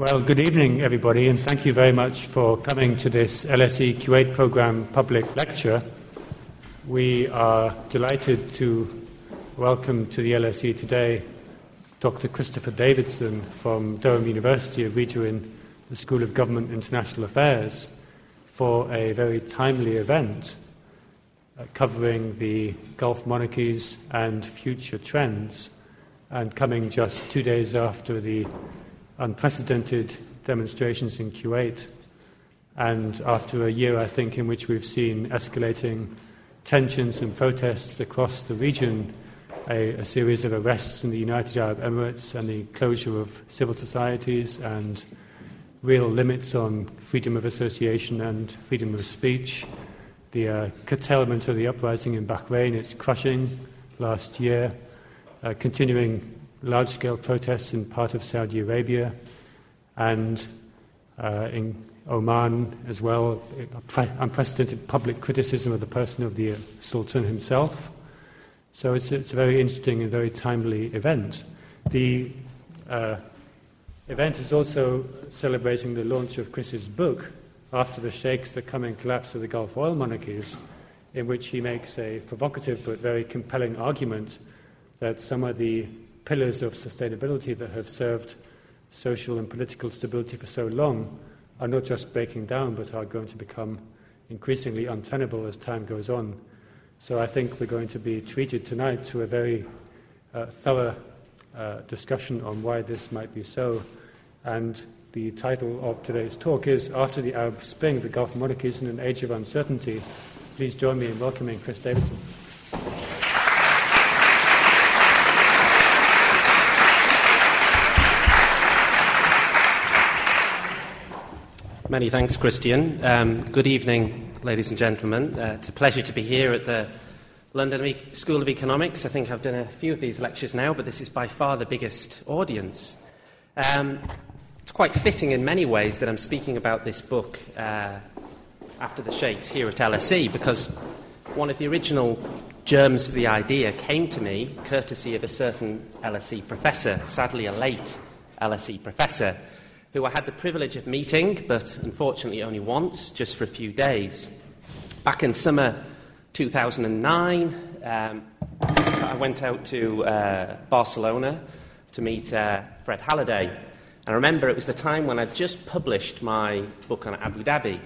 Well, good evening, everybody, and thank you very much for coming to this LSE Kuwait program public lecture. We are delighted to welcome to the LSE today Dr. Christopher Davidson from Durham University of Regent in the School of Government International Affairs for a very timely event uh, covering the Gulf monarchies and future trends, and coming just two days after the unprecedented demonstrations in Kuwait, and after a year, I think, in which we've seen escalating tensions and protests across the region, a, a, series of arrests in the United Arab Emirates, and the closure of civil societies, and real limits on freedom of association and freedom of speech. The uh, curtailment of the uprising in Bahrain, its crushing last year, uh, continuing large scale protests in part of Saudi Arabia and uh, in Oman as well, unprecedented public criticism of the person of the Sultan himself. So it's, it's a very interesting and very timely event. The uh, event is also celebrating the launch of Chris's book, After the Sheikhs, the Coming Collapse of the Gulf Oil Monarchies, in which he makes a provocative but very compelling argument that some of the pillars of sustainability that have served social and political stability for so long are not just breaking down but are going to become increasingly untenable as time goes on. So I think we're going to be treated tonight to a very uh, thorough uh, discussion on why this might be so. And the title of today's talk is After the Arab Spring, the Gulf Monarchies in an Age of Uncertainty. Please join me in welcoming Chris Davidson. Many thanks, Christian. Um, good evening, ladies and gentlemen. Uh, it's a pleasure to be here at the London School of Economics. I think I've done a few of these lectures now, but this is by far the biggest audience. Um, it's quite fitting in many ways that I'm speaking about this book uh, after the Sheikhs here at LSE because one of the original germs of the idea came to me courtesy of a certain LSE professor, sadly a late LSE professor who I had the privilege of meeting, but unfortunately only once, just for a few days. Back in summer 2009, um, I went out to uh, Barcelona to meet uh, Fred Halliday. And I remember it was the time when I'd just published my book on Abu Dhabi.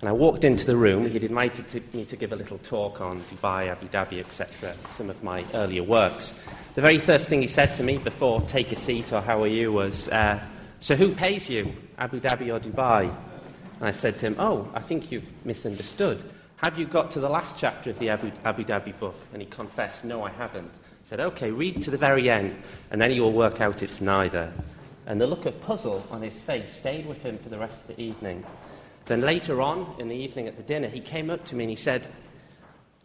And I walked into the room. He'd invited to, me to give a little talk on Dubai, Abu Dhabi, etc., some of my earlier works. The very first thing he said to me before, take a seat or how are you, was, uh, so who pays you, Abu Dhabi or Dubai? And I said to him, Oh, I think you've misunderstood. Have you got to the last chapter of the Abu, Abu Dhabi book? And he confessed, No, I haven't. I said, OK, read to the very end, and then you'll work out it's neither. And the look of puzzle on his face stayed with him for the rest of the evening. Then later on, in the evening at the dinner, he came up to me and he said,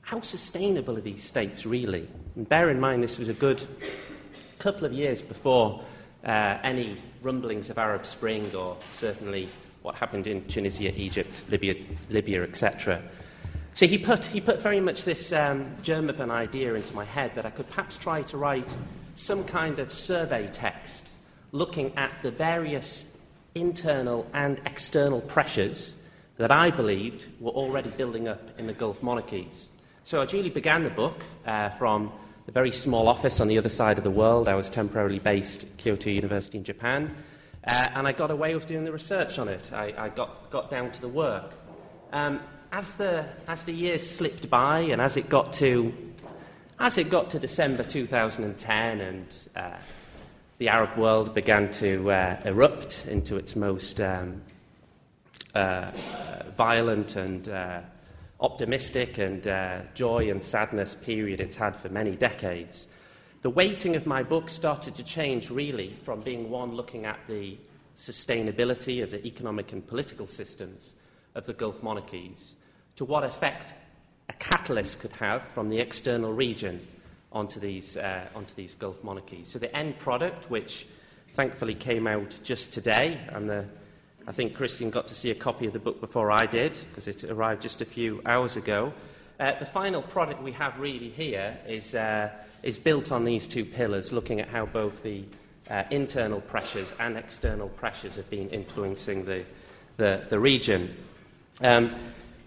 How sustainable are these states really? And bear in mind, this was a good couple of years before uh, any rumblings of Arab Spring or certainly what happened in Tunisia, Egypt, Libya, Libya etc. So he put, he put very much this um, germ of an idea into my head that I could perhaps try to write some kind of survey text looking at the various internal and external pressures that I believed were already building up in the Gulf monarchies. So I duly began the book uh, from a very small office on the other side of the world. I was temporarily based at Kyoto University in Japan. Uh, and I got away with doing the research on it. I, I got, got down to the work. Um, as, the, as the years slipped by and as it got to, as it got to December 2010 and uh, the Arab world began to uh, erupt into its most um, uh, violent and uh, optimistic and uh, joy and sadness period it's had for many decades, the weighting of my book started to change really from being one looking at the sustainability of the economic and political systems of the Gulf monarchies to what effect a catalyst could have from the external region onto these, uh, onto these Gulf monarchies. So the end product, which thankfully came out just today, and the I think Christian got to see a copy of the book before I did, because it arrived just a few hours ago. Uh, the final product we have really here is, uh, is built on these two pillars, looking at how both the uh, internal pressures and external pressures have been influencing the, the, the region. Um,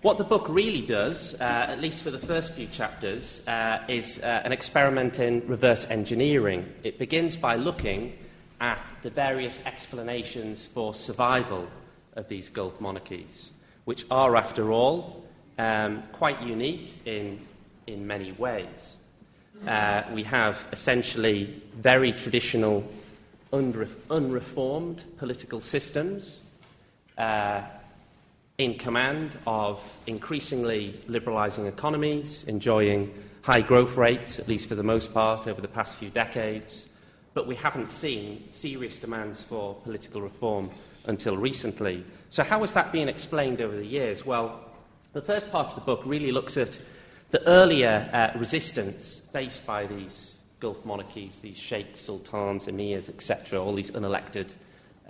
what the book really does, uh, at least for the first few chapters, uh, is uh, an experiment in reverse engineering. It begins by looking at the various explanations for survival of these Gulf monarchies, which are, after all, um, quite unique in, in many ways. Uh, we have essentially very traditional, unre- unreformed political systems uh, in command of increasingly liberalising economies, enjoying high growth rates, at least for the most part, over the past few decades but we haven't seen serious demands for political reform until recently. So, how has that been explained over the years? Well, the first part of the book really looks at the earlier uh, resistance faced by these Gulf monarchies, these sheikhs, sultans, emirs, etc., all these unelected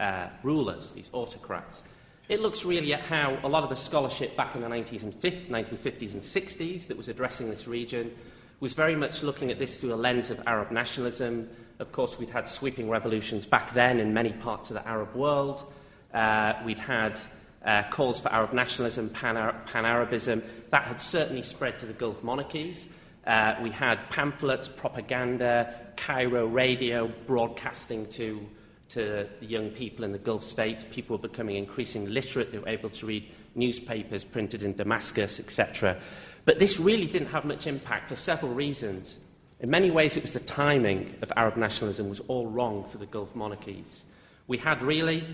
uh, rulers, these autocrats. It looks really at how a lot of the scholarship back in the 1950s and 60s that was addressing this region was very much looking at this through a lens of Arab nationalism, of course, we'd had sweeping revolutions back then in many parts of the Arab world. Uh, we'd had uh, calls for Arab nationalism, pan Arabism. That had certainly spread to the Gulf monarchies. Uh, we had pamphlets, propaganda, Cairo radio broadcasting to, to the young people in the Gulf states. People were becoming increasingly literate. They were able to read newspapers printed in Damascus, etc. But this really didn't have much impact for several reasons. In many ways, it was the timing of Arab nationalism was all wrong for the Gulf monarchies. We had really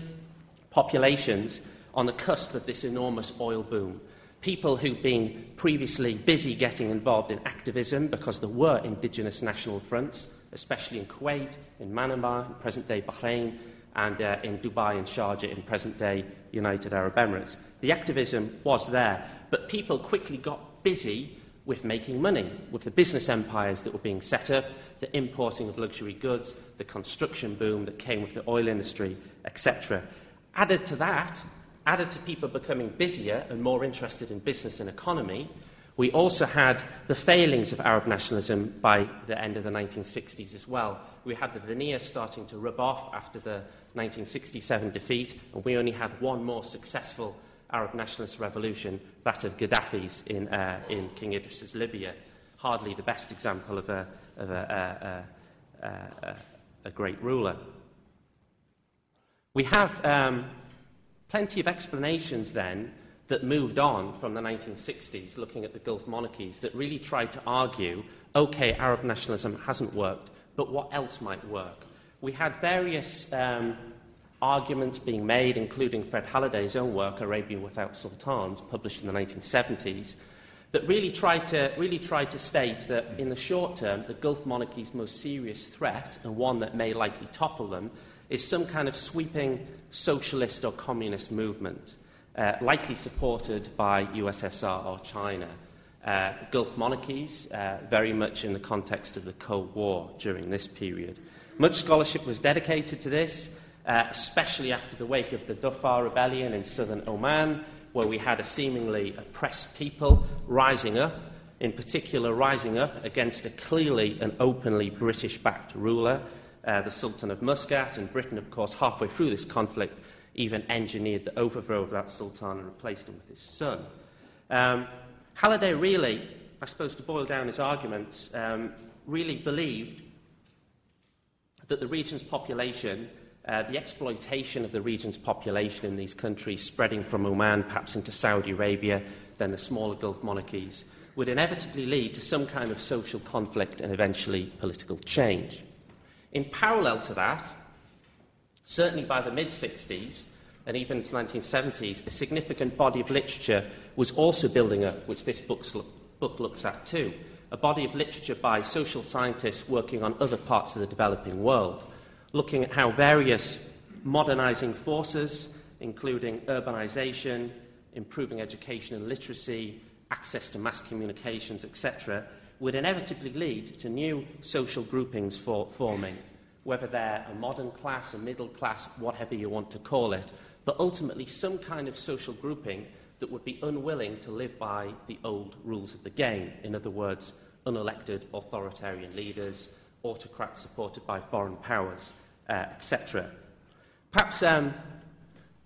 populations on the cusp of this enormous oil boom. People who'd been previously busy getting involved in activism because there were indigenous national fronts, especially in Kuwait, in Manama, in present day Bahrain, and uh, in Dubai and Sharjah in present day United Arab Emirates. The activism was there, but people quickly got busy with making money, with the business empires that were being set up, the importing of luxury goods, the construction boom that came with the oil industry, etc. Added to that, added to people becoming busier and more interested in business and economy, we also had the failings of Arab nationalism by the end of the 1960s as well. We had the veneer starting to rub off after the 1967 defeat, and we only had one more successful Arab nationalist revolution, that of Gaddafi's in, uh, in King Idris's Libya. Hardly the best example of a, of a, a, a, a great ruler. We have um, plenty of explanations then that moved on from the 1960s, looking at the Gulf monarchies, that really tried to argue okay, Arab nationalism hasn't worked, but what else might work? We had various um, arguments being made, including Fred Halliday's own work, Arabia Without Sultans, published in the 1970s, that really tried, to, really tried to state that in the short term, the Gulf monarchy's most serious threat, and one that may likely topple them, is some kind of sweeping socialist or communist movement, uh, likely supported by USSR or China. Uh, Gulf monarchies, uh, very much in the context of the Cold War during this period. Much scholarship was dedicated to this uh, especially after the wake of the Dhofar rebellion in southern Oman, where we had a seemingly oppressed people rising up, in particular, rising up against a clearly and openly British backed ruler, uh, the Sultan of Muscat. And Britain, of course, halfway through this conflict, even engineered the overthrow of that Sultan and replaced him with his son. Um, Halliday really, I suppose, to boil down his arguments, um, really believed that the region's population uh, the exploitation of the region's population in these countries, spreading from Oman perhaps into Saudi Arabia, then the smaller Gulf monarchies, would inevitably lead to some kind of social conflict and eventually political change. In parallel to that, certainly by the mid 60s and even into the 1970s, a significant body of literature was also building up, which this book looks at too. A body of literature by social scientists working on other parts of the developing world looking at how various modernising forces, including urbanisation, improving education and literacy, access to mass communications, etc., would inevitably lead to new social groupings for forming, whether they're a modern class, a middle class, whatever you want to call it, but ultimately some kind of social grouping that would be unwilling to live by the old rules of the game. In other words, unelected authoritarian leaders, autocrats supported by foreign powers uh, etc. Perhaps, um,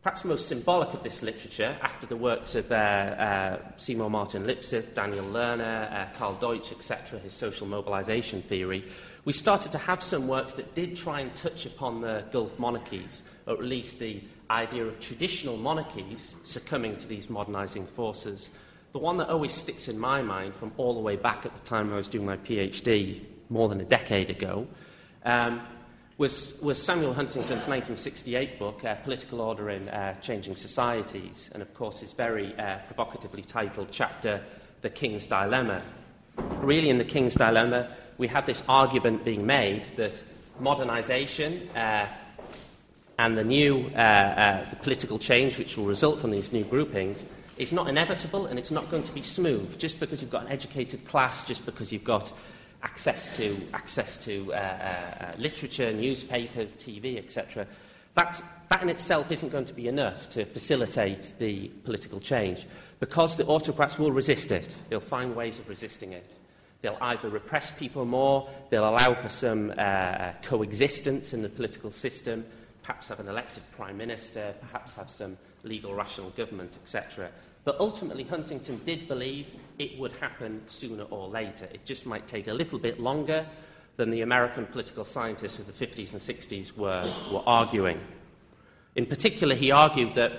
perhaps most symbolic of this literature, after the works of uh, uh, Seymour Martin Lipset, Daniel Lerner, uh, Karl Deutsch, etc., his social mobilization theory, we started to have some works that did try and touch upon the Gulf monarchies, or at least the idea of traditional monarchies succumbing to these modernizing forces. The one that always sticks in my mind from all the way back at the time I was doing my PhD, more than a decade ago, um, was, was, Samuel Huntington's 1968 book, uh, Political Order in uh, Changing Societies, and of course his very uh, provocatively titled chapter, The King's Dilemma. Really, in The King's Dilemma, we had this argument being made that modernization uh, and the new uh, uh, the political change which will result from these new groupings is not inevitable and it's not going to be smooth just because you've got an educated class, just because you've got access to, access to uh, uh, uh literature, newspapers, TV, etc. That, that in itself isn't going to be enough to facilitate the political change because the autocrats will resist it. They'll find ways of resisting it. They'll either repress people more, they'll allow for some uh, uh, coexistence in the political system, perhaps have an elected prime minister, perhaps have some legal rational government, etc. But ultimately, Huntington did believe it would happen sooner or later. It just might take a little bit longer than the American political scientists of the 50s and 60s were, were arguing. In particular, he argued that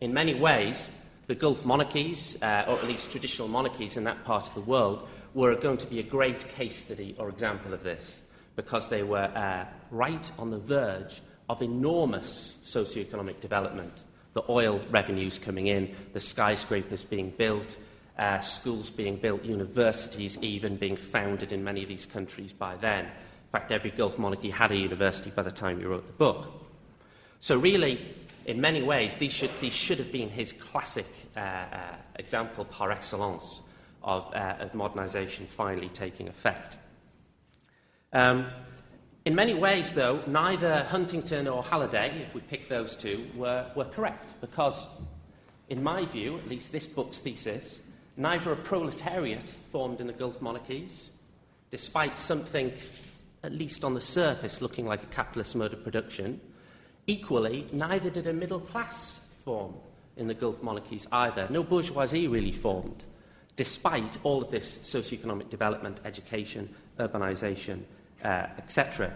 in many ways, the Gulf monarchies, uh, or at least traditional monarchies in that part of the world, were going to be a great case study or example of this because they were uh, right on the verge of enormous socioeconomic development. The oil revenues coming in, the skyscrapers being built, uh, schools being built, universities even being founded in many of these countries by then. In fact, every Gulf monarchy had a university by the time you wrote the book. So, really, in many ways, these should, these should have been his classic uh, uh, example par excellence of, uh, of modernisation finally taking effect. Um, in many ways, though, neither Huntington or Halliday, if we pick those two, were, were correct, because, in my view, at least this book's thesis, neither a proletariat formed in the Gulf monarchies, despite something, at least on the surface, looking like a capitalist mode of production. Equally, neither did a middle class form in the Gulf monarchies either. No bourgeoisie really formed despite all of this socioeconomic development, education, urbanisation, uh, etc.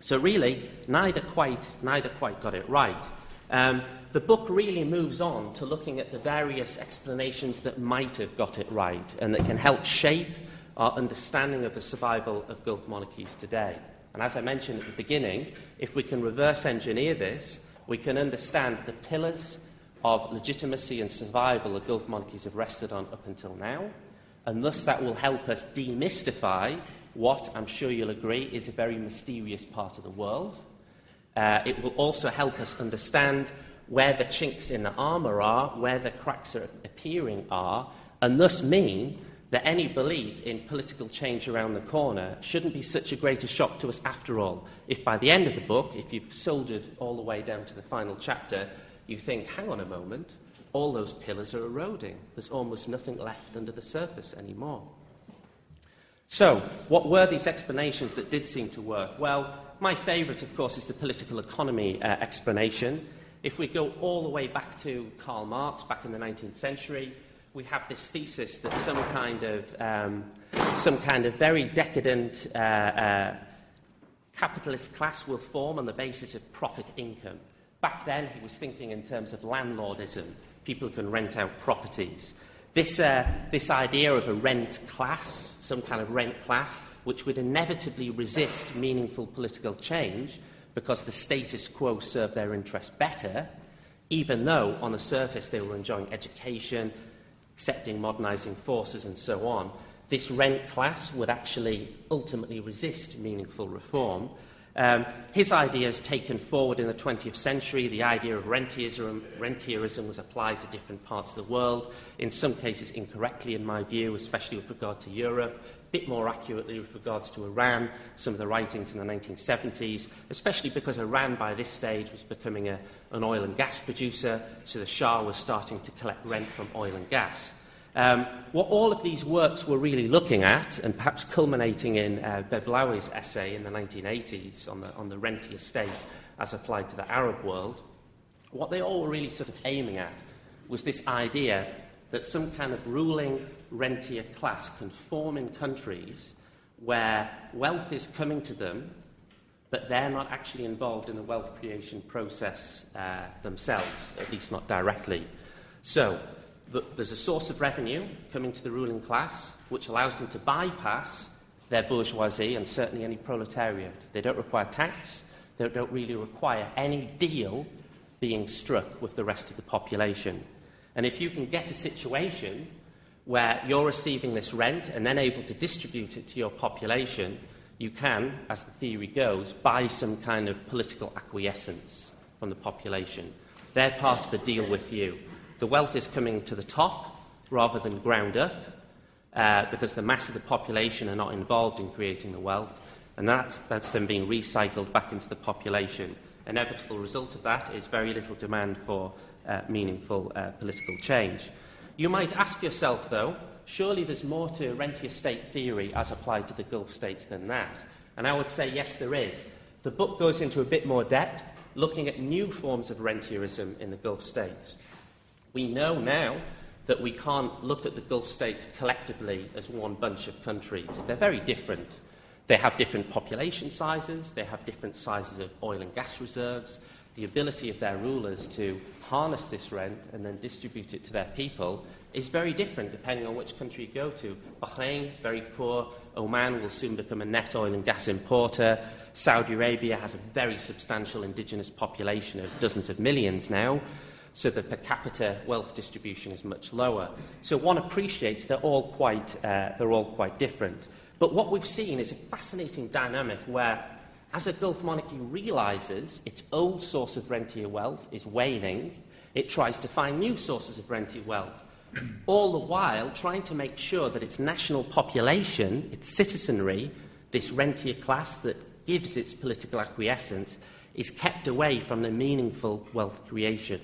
So really, neither quite, neither quite got it right. Um, the book really moves on to looking at the various explanations that might have got it right and that can help shape our understanding of the survival of Gulf monarchies today. And as I mentioned at the beginning, if we can reverse engineer this, we can understand the pillars of legitimacy and survival the Gulf monarchies have rested on up until now, and thus that will help us demystify what I'm sure you'll agree is a very mysterious part of the world. Uh, it will also help us understand where the chinks in the armour are, where the cracks are appearing are, and thus mean that any belief in political change around the corner shouldn't be such a greater shock to us after all. If by the end of the book, if you've soldiered all the way down to the final chapter, you think, hang on a moment, all those pillars are eroding. There's almost nothing left under the surface anymore. So, what were these explanations that did seem to work? Well, my favourite, of course, is the political economy uh, explanation. If we go all the way back to Karl Marx, back in the 19th century, we have this thesis that some kind of, um, some kind of very decadent uh, uh, capitalist class will form on the basis of profit income. Back then, he was thinking in terms of landlordism, people can rent out properties. This, uh, this idea of a rent class, some kind of rent class, which would inevitably resist meaningful political change because the status quo served their interests better, even though on the surface they were enjoying education, accepting modernising forces, and so on. This rent class would actually ultimately resist meaningful reform um, his ideas taken forward in the 20th century, the idea of rentierism, rentierism was applied to different parts of the world, in some cases incorrectly, in my view, especially with regard to Europe, a bit more accurately with regards to Iran, some of the writings in the 1970s, especially because Iran by this stage was becoming a, an oil and gas producer, so the Shah was starting to collect rent from oil and gas. Um, what all of these works were really looking at, and perhaps culminating in uh, Beblawi's essay in the 1980s on the, on the rentier state as applied to the Arab world, what they all were really sort of aiming at was this idea that some kind of ruling rentier class can form in countries where wealth is coming to them, but they're not actually involved in the wealth creation process uh, themselves, at least not directly. So, the, there's a source of revenue coming to the ruling class which allows them to bypass their bourgeoisie and certainly any proletariat. They don't require tax, they don't really require any deal being struck with the rest of the population. And if you can get a situation where you're receiving this rent and then able to distribute it to your population, you can, as the theory goes, buy some kind of political acquiescence from the population. They're part of a deal with you. The wealth is coming to the top rather than ground up uh, because the mass of the population are not involved in creating the wealth, and that's, that's then being recycled back into the population. Inevitable result of that is very little demand for uh, meaningful uh, political change. You might ask yourself, though, surely there's more to rentier state theory as applied to the Gulf states than that. And I would say, yes, there is. The book goes into a bit more depth, looking at new forms of rentierism in the Gulf states. We know now that we can't look at the Gulf states collectively as one bunch of countries. They're very different. They have different population sizes, they have different sizes of oil and gas reserves, the ability of their rulers to harness this rent and then distribute it to their people is very different depending on which country you go to. Bahrain, very poor. Oman will soon become a net oil and gas importer. Saudi Arabia has a very substantial indigenous population of dozens of millions now, so the per capita wealth distribution is much lower. So one appreciates they're all quite, uh, they're all quite different. But what we've seen is a fascinating dynamic where as a Gulf monarchy realizes its old source of rentier wealth is waning, it tries to find new sources of rentier wealth, all the while trying to make sure that its national population, its citizenry, this rentier class that gives its political acquiescence, is kept away from the meaningful wealth creation.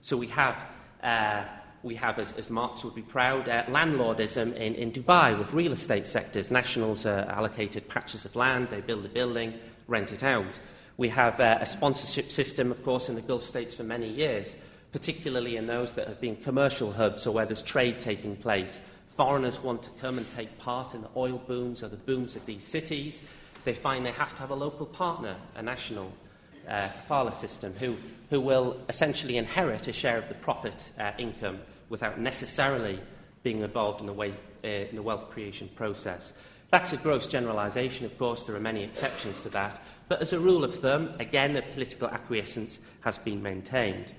So we have, uh, we have as, as Marx would be proud, uh, landlordism in, in Dubai with real estate sectors. Nationals are allocated patches of land, they build a building, rent it out. We have uh, a sponsorship system, of course, in the Gulf states for many years, particularly in those that have been commercial hubs or where there's trade taking place. Foreigners want to come and take part in the oil booms or the booms of these cities. They find they have to have a local partner, a national uh, Fala system, who, who will essentially inherit a share of the profit uh, income without necessarily being involved in the, way, uh, in the wealth creation process. That's a gross generalisation, of course, there are many exceptions to that, but as a rule of thumb, again, a political acquiescence has been maintained.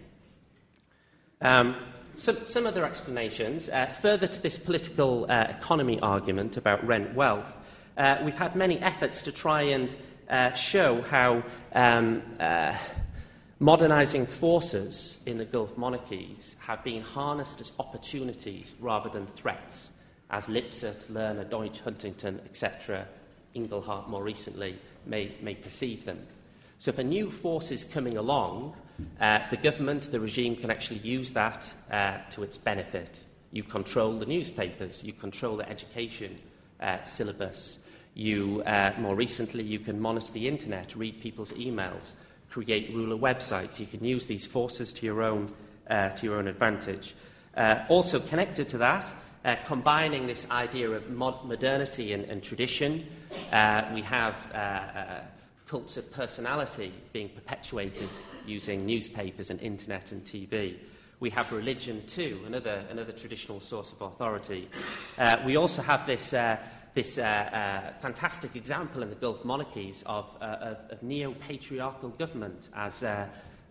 Um, some, some, other explanations. Uh, further to this political uh, economy argument about rent wealth, uh, we've had many efforts to try and uh, show how um, uh, modernising forces in the Gulf monarchies have been harnessed as opportunities rather than threats as Lipset, Lerner, Deutsch, Huntington, etc., Inglehart more recently, may, may perceive them. So if a new force is coming along, uh, the government, the regime can actually use that uh, to its benefit. You control the newspapers, you control the education uh, syllabus. You, uh, more recently, you can monitor the internet, read people's emails, create ruler websites. You can use these forces to your own, uh, to your own advantage. Uh, also connected to that, uh, combining this idea of mod- modernity and, and tradition. Uh, we have uh, uh, cults of personality being perpetuated using newspapers and internet and TV. We have religion too, another, another traditional source of authority. We also have this, uh, this fantastic example in the Gulf monarchies of, of, of neo patriarchal government, as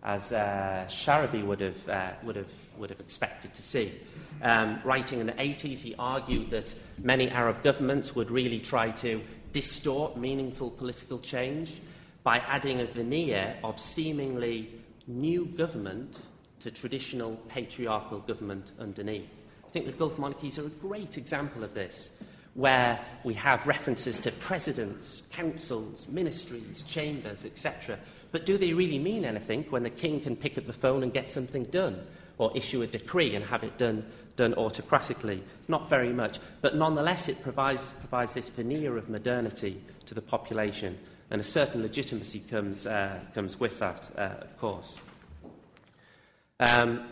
as uh, Sharabi would have, uh, would, have, would have expected to see. Um, writing in the 80s, he argued that many Arab governments would really try to distort meaningful political change by adding a veneer of seemingly new government to traditional patriarchal government underneath. I think the Gulf monarchies are a great example of this, where we have references to presidents, councils, ministries, chambers, etc. But do they really mean anything when the king can pick up the phone and get something done? Or issue a decree and have it done, done autocratically? Not very much. But nonetheless, it provides, provides this veneer of modernity to the population, and a certain legitimacy comes, uh, comes with that, uh, of course. Um,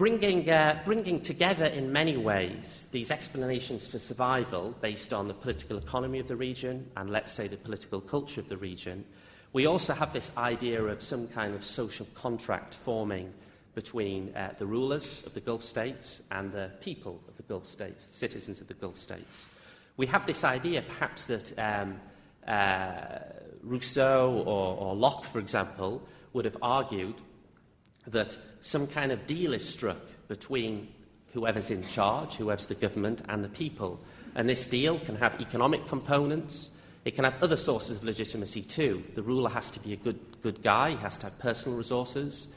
bringing, uh, bringing together in many ways these explanations for survival based on the political economy of the region and, let's say, the political culture of the region, we also have this idea of some kind of social contract forming between uh, the rulers of the Gulf states and the people of the Gulf states, the citizens of the Gulf states. We have this idea, perhaps, that um, uh, Rousseau or, or Locke, for example, would have argued that some kind of deal is struck between whoever's in charge, whoever's the government, and the people. And this deal can have economic components. It can have other sources of legitimacy too. The ruler has to be a good, good guy, he has to have personal resources.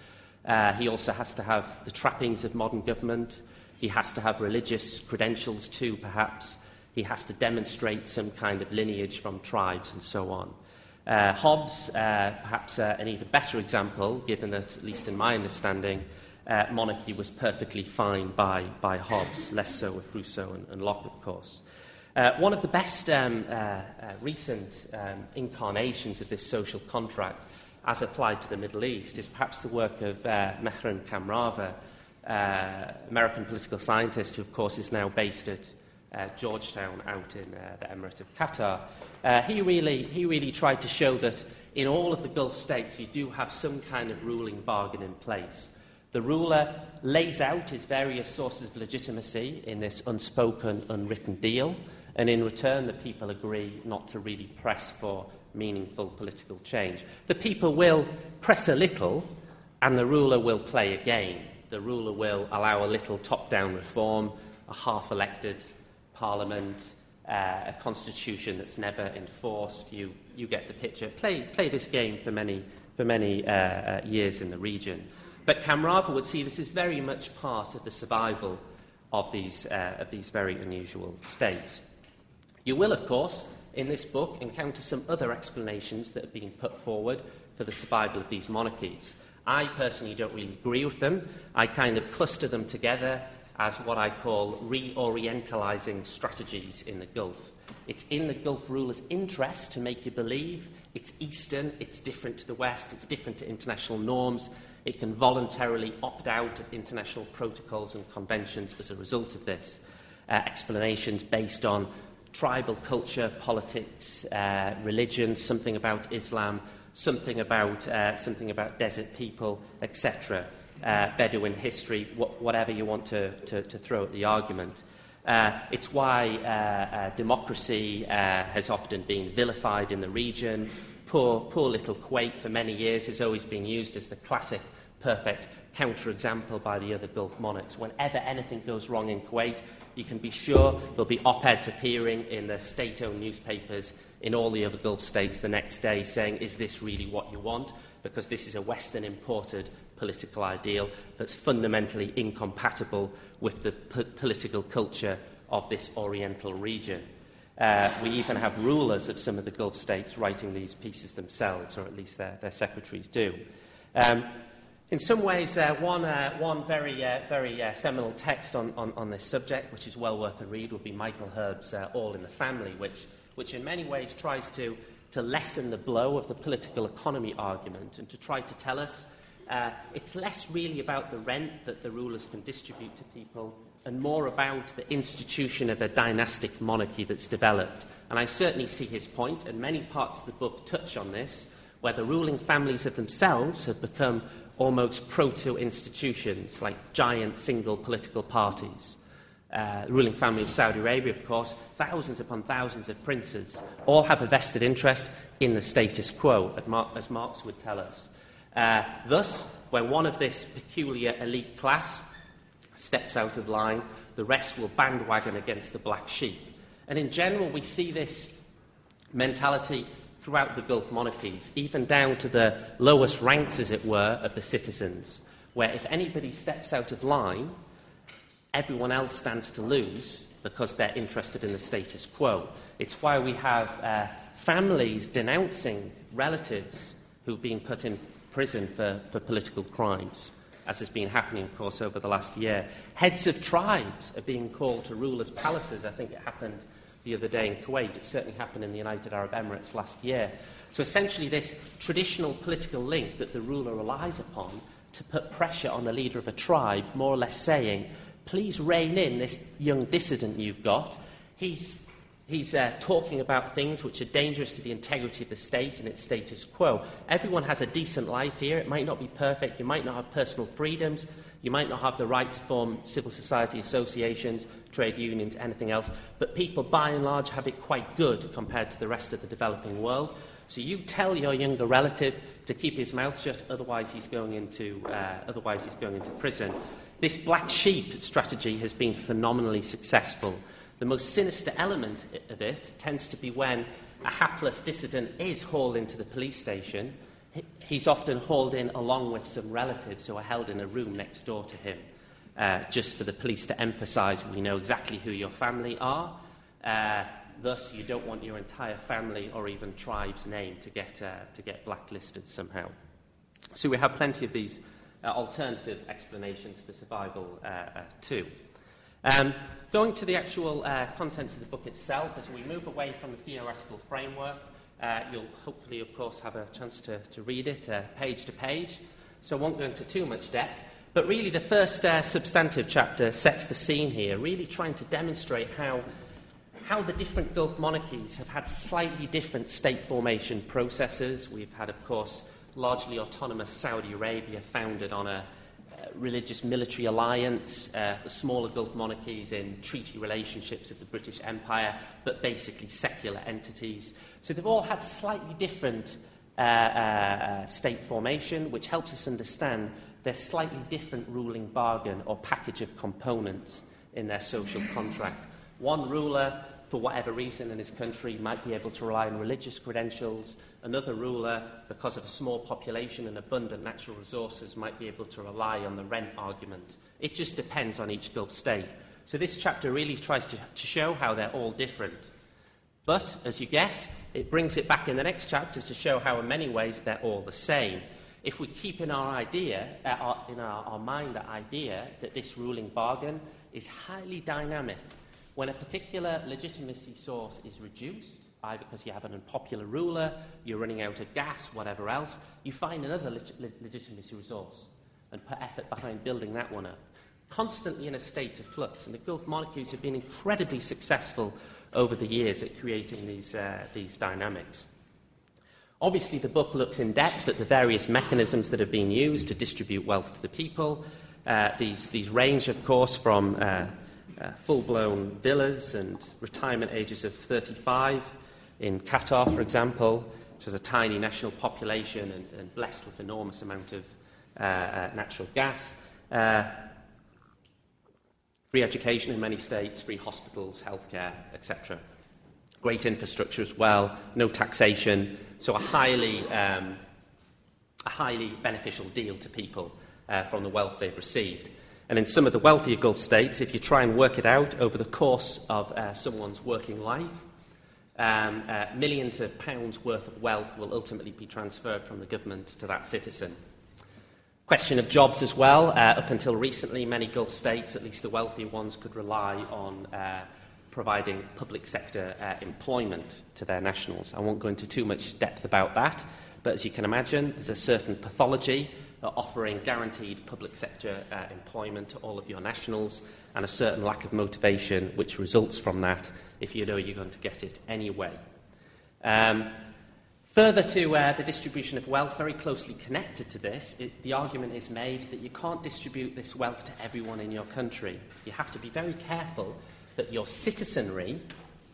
Uh, he also has to have the trappings of modern government. He has to have religious credentials too, perhaps. He has to demonstrate some kind of lineage from tribes and so on. Uh, Hobbes, uh, perhaps uh, an even better example, given that, at least in my understanding, uh, monarchy was perfectly fine by, by Hobbes, less so with Rousseau and, and Locke, of course. One of the best um, recent um, incarnations of this social contract, as applied to the Middle East, is perhaps the work of uh, Mehran Kamrava, American political scientist who, of course, is now based at uh, Georgetown out in uh, the Emirate of Qatar, uh, he, really, he really tried to show that in all of the Gulf states you do have some kind of ruling bargain in place. The ruler lays out his various sources of legitimacy in this unspoken, unwritten deal, and in return, the people agree not to really press for meaningful political change. The people will press a little, and the ruler will play a game. The ruler will allow a little top down reform, a half elected parliament, uh, a constitution that's never enforced. You, you get the picture. Play, play this game for many, for many uh, uh, years in the region. But Kamrava would see this as very much part of the survival of these, uh, of these very unusual states. You will, of course, in this book, encounter some other explanations that have been put forward for the survival of these monarchies. I personally don't really agree with them. I kind of cluster them together as what I call reorientalizing strategies in the Gulf. It's in the Gulf rulers' interest to make you believe it's Eastern, it's different to the West, it's different to international norms. It can voluntarily opt out of international protocols and conventions as a result of this. Uh, explanations based on tribal culture, politics, uh, religion, something about Islam, something about, uh, something about desert people, etc uh, Bedouin history, wh- whatever you want to, to, to, throw at the argument. Uh, it's why uh, uh democracy uh, has often been vilified in the region. Poor, poor little Kuwait for many years has always been used as the classic perfect counterexample by the other Gulf monarchs. Whenever anything goes wrong in Kuwait, you can be sure there'll be op eds appearing in the state owned newspapers in all the other Gulf states the next day saying, Is this really what you want? Because this is a Western imported political ideal that's fundamentally incompatible with the p- political culture of this Oriental region. Uh, we even have rulers of some of the Gulf states writing these pieces themselves, or at least their, their secretaries do. Um, in some ways, uh, one, uh, one very, uh, very uh, seminal text on, on, on, this subject, which is well worth a read, would be Michael Herb's uh, All in the Family, which, which in many ways tries to, to lessen the blow of the political economy argument and to try to tell us uh, it's less really about the rent that the rulers can distribute to people and more about the institution of a dynastic monarchy that's developed. And I certainly see his point, and many parts of the book touch on this, where the ruling families of themselves have become almost proto institutions, like giant single political parties. Uh, the ruling family of Saudi Arabia, of course, thousands upon thousands of princes, all have a vested interest in the status quo, as Marx would tell us. Uh, thus, when one of this peculiar elite class steps out of line, the rest will bandwagon against the black sheep. And in general, we see this mentality throughout the Gulf monarchies, even down to the lowest ranks, as it were, of the citizens, where if anybody steps out of line, everyone else stands to lose because they're interested in the status quo. It's why we have uh, families denouncing relatives who've been put in prison for, for political crimes, as has been happening, of course, over the last year. Heads of tribes are being called to rulers' palaces. I think it happened the other day in Kuwait. It certainly happened in the United Arab Emirates last year. So essentially, this traditional political link that the ruler relies upon to put pressure on the leader of a tribe, more or less saying, please rein in this young dissident you've got. He's, he's uh, talking about things which are dangerous to the integrity of the state and its status quo. Everyone has a decent life here. It might not be perfect. You might not have personal freedoms. You might not have the right to form civil society associations, trade unions, anything else. But people, by and large, have it quite good compared to the rest of the developing world. So you tell your younger relative to keep his mouth shut, otherwise he's going into, uh, otherwise he's going into prison. This black sheep strategy has been phenomenally successful. The most sinister element of it tends to be when a hapless dissident is hauled into the police station. He's often hauled in along with some relatives who are held in a room next door to him, uh, just for the police to emphasise we know exactly who your family are. Uh, thus, you don't want your entire family or even tribe's name to get, uh, to get blacklisted somehow. So, we have plenty of these uh, alternative explanations for survival uh, uh, too. Um, going to the actual uh, contents of the book itself, as we move away from the theoretical framework, uh, you'll hopefully, of course, have a chance to, to read it uh, page to page. So I won't go into too much depth. But really, the first uh, substantive chapter sets the scene here, really trying to demonstrate how, how the different Gulf monarchies have had slightly different state formation processes. We've had, of course, largely autonomous Saudi Arabia founded on a religious military alliance, uh, the smaller Gulf monarchies in treaty relationships with the British Empire, but basically secular entities. So they've all had slightly different uh, uh, uh, state formation, which helps us understand their slightly different ruling bargain or package of components in their social contract. One ruler, for whatever reason in his country, might be able to rely on religious credentials Another ruler, because of a small population and abundant natural resources, might be able to rely on the rent argument. It just depends on each Gulf state. So this chapter really tries to, to show how they're all different. But, as you guess, it brings it back in the next chapter to show how, in many ways, they're all the same. If we keep in our idea, uh, our, in our, our mind, the idea that this ruling bargain is highly dynamic, when a particular legitimacy source is reduced, because you have an unpopular ruler, you're running out of gas, whatever else, you find another leg- legitimacy resource and put effort behind building that one up. Constantly in a state of flux, and the Gulf monarchies have been incredibly successful over the years at creating these, uh, these dynamics. Obviously, the book looks in depth at the various mechanisms that have been used to distribute wealth to the people. Uh, these, these range, of course, from uh, uh full blown villas and retirement ages of 35 in Qatar, for example, which has a tiny national population and, and blessed with enormous amount of uh, uh, natural gas. Uh, free education in many states, free hospitals, healthcare, etc. Great infrastructure as well, no taxation, so a highly, um, a highly beneficial deal to people uh, from the wealth they've received. And in some of the wealthier Gulf states, if you try and work it out over the course of uh, someone's working life, um, uh, millions of pounds worth of wealth will ultimately be transferred from the government to that citizen. Question of jobs as well. Uh, up until recently, many Gulf states, at least the wealthy ones, could rely on uh, providing public sector uh, employment to their nationals. I won't go into too much depth about that, but as you can imagine, there's a certain pathology offering guaranteed public sector uh, employment to all of your nationals and a certain lack of motivation which results from that if you know you're going to get it anyway. Um, further to uh, the distribution of wealth, very closely connected to this, it, the argument is made that you can't distribute this wealth to everyone in your country. You have to be very careful that your citizenry,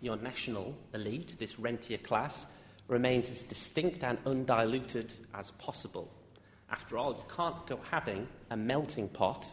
your national elite, this rentier class, remains as distinct and undiluted as possible. After all, you can't go having a melting pot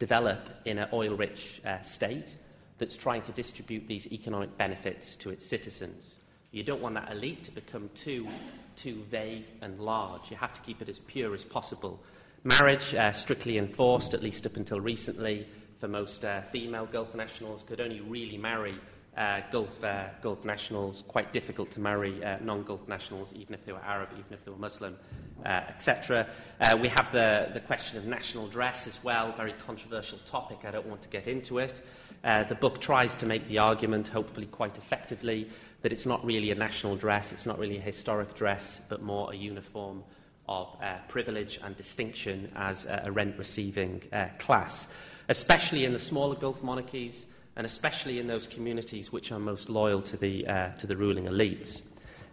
develop in an oil rich uh, state that's trying to distribute these economic benefits to its citizens. You don't want that elite to become too, too vague and large. You have to keep it as pure as possible. Marriage, uh, strictly enforced, at least up until recently, for most uh, female Gulf nationals, could only really marry uh, Gulf, uh, Gulf nationals, quite difficult to marry uh, non Gulf nationals, even if they were Arab, even if they were Muslim, uh, etc. Uh, we have the, the question of national dress as well, very controversial topic. I don't want to get into it. The book tries to make the argument, hopefully quite effectively, that it's not really a national dress, it's not really a historic dress, but more a uniform of privilege and distinction as a rent receiving class, especially in the smaller Gulf monarchies and especially in those communities which are most loyal to the, uh, to the ruling elites.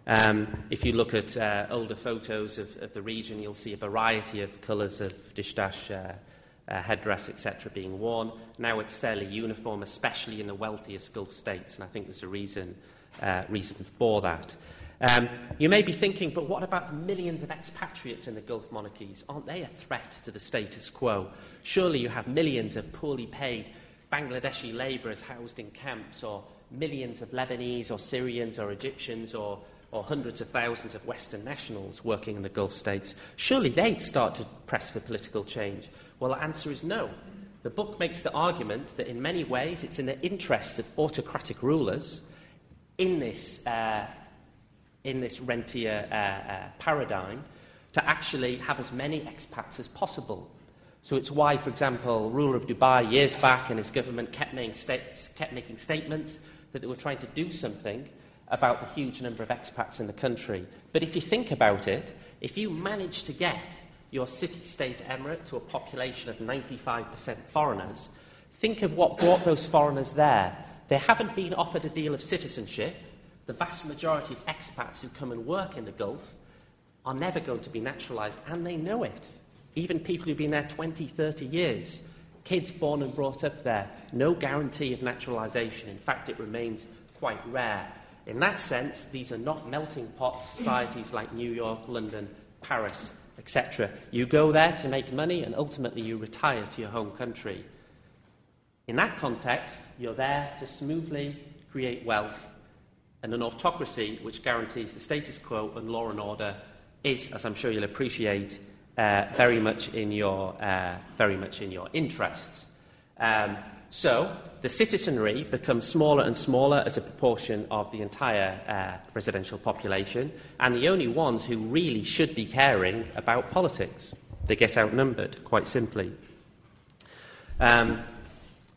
Um, if you look at uh, older photos of, of the region, you'll see a variety of colours of dishdash, uh, uh, headdress, etc., being worn. Now it's fairly uniform, especially in the wealthiest Gulf states, and I think there's a reason, uh, reason for that. Um, you may be thinking, but what about the millions of expatriates in the Gulf monarchies? Aren't they a threat to the status quo? Surely you have millions of poorly paid Bangladeshi labourers housed in camps, or millions of Lebanese or Syrians or Egyptians or or hundreds of thousands of Western nationals working in the Gulf states, surely they'd start to press for political change. Well, the answer is no. The book makes the argument that in many ways it's in the interests of autocratic rulers in this, uh, in this rentier uh, uh, paradigm to actually have as many expats as possible. So it's why, for example, ruler of Dubai years back and his government kept making, sta- kept making statements that they were trying to do something about the huge number of expats in the country. But if you think about it, if you manage to get your city state emirate to a population of 95% foreigners, think of what brought those foreigners there. They haven't been offered a deal of citizenship. The vast majority of expats who come and work in the Gulf are never going to be naturalised, and they know it. Even people who've been there 20, 30 years, kids born and brought up there, no guarantee of naturalisation. In fact, it remains quite rare. In that sense, these are not melting pot societies like New York, London, Paris, etc. You go there to make money and ultimately you retire to your home country. In that context, you're there to smoothly create wealth, and an autocracy which guarantees the status quo and law and order is, as I'm sure you'll appreciate, uh, very much in your uh, very much in your interests. Um, so the citizenry becomes smaller and smaller as a proportion of the entire uh, residential population, and the only ones who really should be caring about politics. They get outnumbered, quite simply. Um,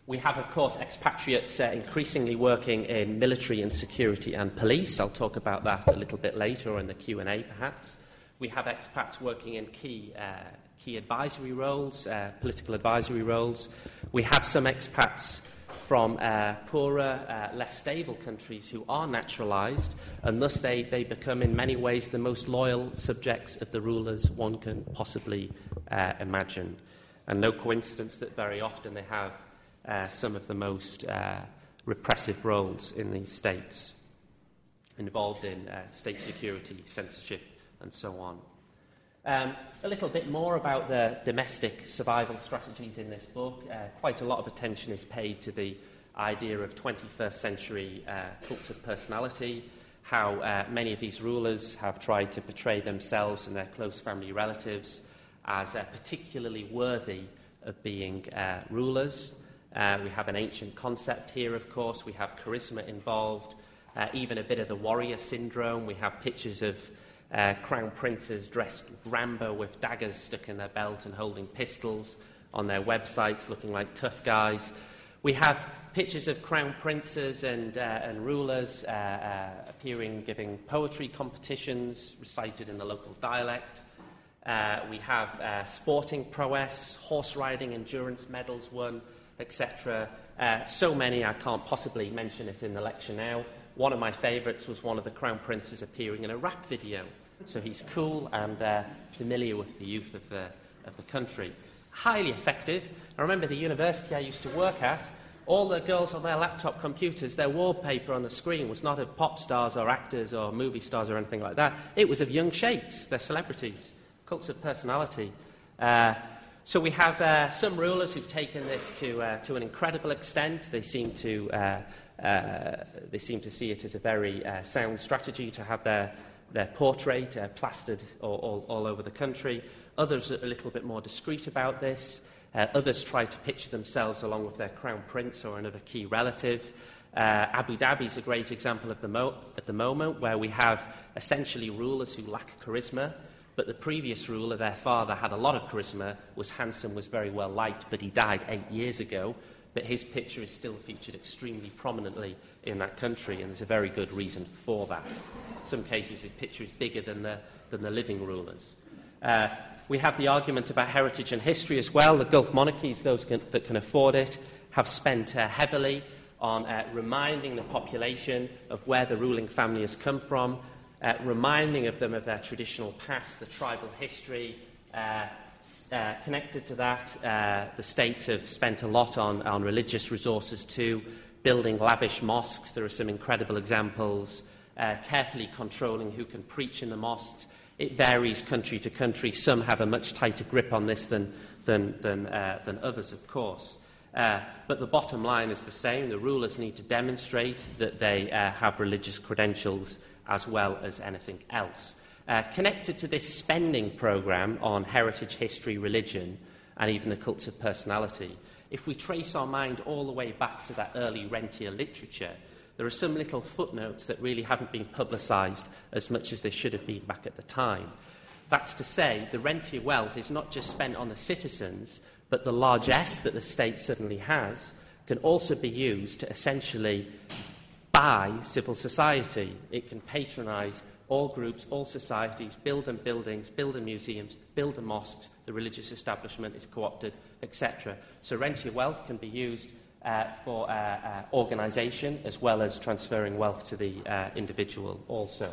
we have, of course, expatriates uh, increasingly working in military and security and police. I'll talk about that a little bit later or in the Q&A, perhaps. We have expats working in key, uh, key advisory roles, uh, political advisory roles. We have some expats from uh, poorer, uh, less stable countries who are naturalised, and thus they, they become, in many ways, the most loyal subjects of the rulers one can possibly uh, imagine. And no coincidence that very often they have uh, some of the most repressive roles in these states, involved in state security, censorship, and so on. Um, a little bit more about the domestic survival strategies in this book. Uh, quite a lot of attention is paid to the idea of 21st century uh, cults of personality, how uh, many of these rulers have tried to portray themselves and their close family relatives as uh, particularly worthy of being uh, rulers. Uh, we have an ancient concept here, of course. We have charisma involved, even a bit of the warrior syndrome. We have pictures of uh, crown princes dressed with Rambo with daggers stuck in their belt and holding pistols on their websites, looking like tough guys. We have pictures of crown princes and, uh, and rulers uh, uh appearing giving poetry competitions recited in the local dialect. Uh, we have uh, sporting prowess, horse riding, endurance medals won, etc. so many I can't possibly mention it in the lecture now. One of my favourites was one of the crown princes appearing in a rap video so he's cool and uh, familiar with the youth of the, of the country. Highly effective. I remember the university I used to work at, all the girls on their laptop computers, their wallpaper on the screen was not of pop stars or actors or movie stars or anything like that. It was of young sheikhs, their celebrities, cults of personality. Uh, so we have uh, some rulers who've taken this to, uh, to an incredible extent. They seem to, uh, uh they seem to see it as a very uh, sound strategy to have their their portrait uh, plastered all, all, all, over the country. Others are a little bit more discreet about this. Uh, others try to picture themselves along with their crown prince or another key relative. Uh, Abu Dhabi is a great example the mo- at the moment, where we have essentially rulers who lack charisma, but the previous ruler, their father, had a lot of charisma, was handsome, was very well liked, but he died eight years ago. But his picture is still featured extremely prominently in that country, and there's a very good reason for that. In some cases, his picture is bigger than the, than the living rulers. Uh, we have the argument about heritage and history as well. The Gulf monarchies, those can, that can afford it, have spent uh, heavily on uh, reminding the population of where the ruling family has come from, uh, reminding of them of their traditional past, the tribal history. Uh, uh, connected to that, the states have spent a lot on, on religious resources too, building lavish mosques. There are some incredible examples, carefully controlling who can preach in the mosques, it varies country to country. Some have a much tighter grip on this than, than, than, uh, than others, of course. Uh, but the bottom line is the same. The rulers need to demonstrate that they uh, have religious credentials as well as anything else. Uh, connected to this spending programme on heritage, history, religion, and even the cults of personality, if we trace our mind all the way back to that early rentier literature, there are some little footnotes that really haven't been publicised as much as they should have been back at the time. That's to say, the rentier wealth is not just spent on the citizens, but the largesse that the state suddenly has can also be used to essentially buy civil society. It can patronise all groups, all societies, build them buildings, build them museums, build them mosques, the religious establishment is co opted, etc. So rentier wealth can be used uh, for uh, uh, organisation as well as transferring wealth to the uh, individual also.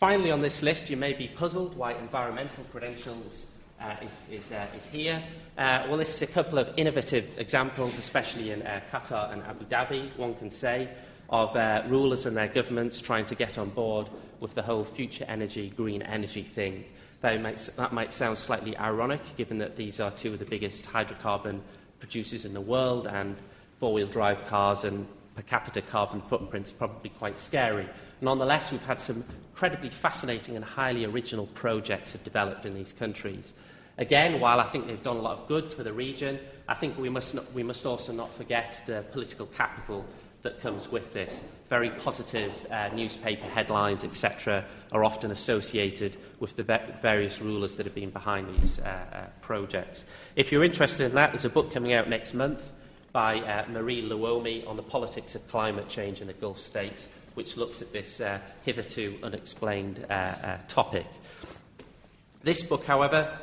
Finally, on this list, you may be puzzled why environmental credentials uh, is, is, uh, is, here. well, this is a couple of innovative examples, especially in Qatar and Abu Dhabi, one can say, of rulers and their governments trying to get on board with the whole future energy, green energy thing. That might, that might sound slightly ironic, given that these are two of the biggest hydrocarbon producers in the world and four wheel drive cars and per capita carbon footprints probably quite scary. Nonetheless, we've had some incredibly fascinating and highly original projects have developed in these countries. Again, while I think they've done a lot of good for the region, I think we must, not, we must also not forget the political capital that comes with this. Very positive uh, newspaper headlines, etc., are often associated with the various rulers that have been behind these uh, uh, projects. If you're interested in that, there's a book coming out next month by uh, Mari Luomi on the politics of climate change in the Gulf states, which looks at this uh, hitherto unexplained uh, topic. This book, however,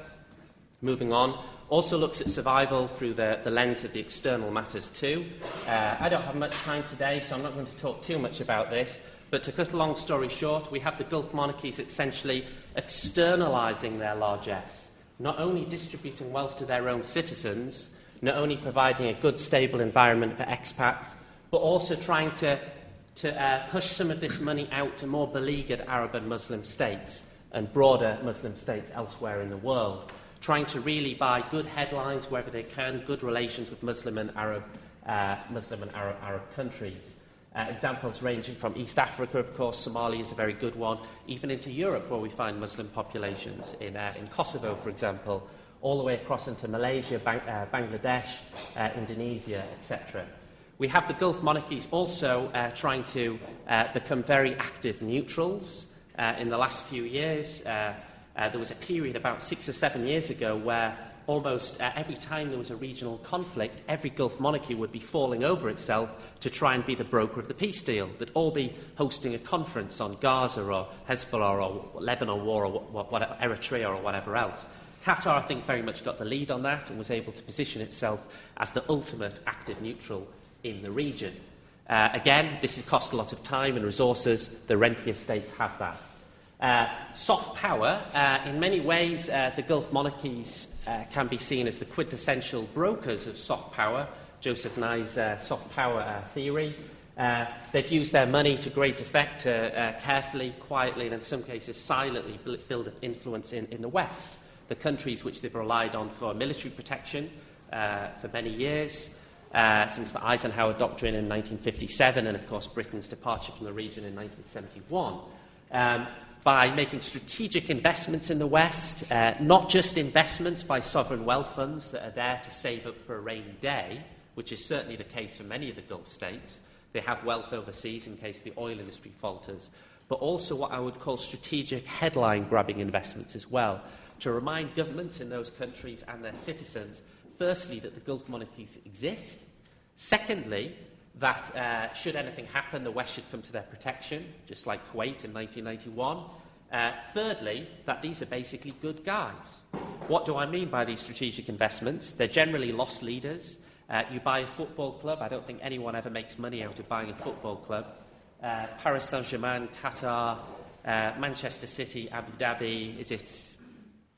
moving on, also looks at survival through the, the lens of the external matters too. Uh, I don't have much time today, so I'm not going to talk too much about this. But to cut a long story short, we have the Gulf monarchies essentially externalising their largesse, not only distributing wealth to their own citizens, not only providing a good, stable environment for expats, but also trying to, to uh, push some of this money out to more beleaguered Arab and Muslim states and broader Muslim states elsewhere in the world, trying to really buy good headlines wherever they can, good relations with Muslim and Arab, uh, Muslim and Arab, Arab countries. Uh, examples ranging from East Africa, of course, Somalia is a very good one, even into Europe, where we find Muslim populations. In, uh, in Kosovo, for example, all the way across into Malaysia, Bang- uh, Bangladesh, uh, Indonesia, etc. We have the Gulf monarchies also uh, trying to become very active neutrals. In the last few years, uh, there was a period about six or seven years ago where almost every time there was a regional conflict, every Gulf monarchy would be falling over itself to try and be the broker of the peace deal. They'd all be hosting a conference on Gaza or Hezbollah or Lebanon war or whatever, Eritrea or whatever else. Qatar, I think, very much got the lead on that and was able to position itself as the ultimate active neutral in the region. Uh, again, this has cost a lot of time and resources. The rentier states have that. Uh, soft power, uh, in many ways, uh, the Gulf monarchies uh, can be seen as the quintessential brokers of soft power, Joseph Nye's uh, soft power theory. they've used their money to great effect to carefully, quietly, and in some cases silently build influence in, in the West the countries which they've relied on for military protection for many years, since the Eisenhower Doctrine in 1957, and of course Britain's departure from the region in 1971. Um, by making strategic investments in the West, uh, not just investments by sovereign wealth funds that are there to save up for a rainy day, which is certainly the case for many of the Gulf states. They have wealth overseas in case the oil industry falters, but also what I would call strategic headline grabbing investments as well, to remind governments in those countries and their citizens, firstly, that the Gulf monarchies exist, secondly, that uh, should anything happen, the West should come to their protection, just like Kuwait in 1991. Uh, thirdly, that these are basically good guys. What do I mean by these strategic investments? They're generally loss leaders. Uh, you buy a football club, I don't think anyone ever makes money out of buying a football club. Uh, Paris Saint Germain, Qatar, uh, Manchester City, Abu Dhabi, is it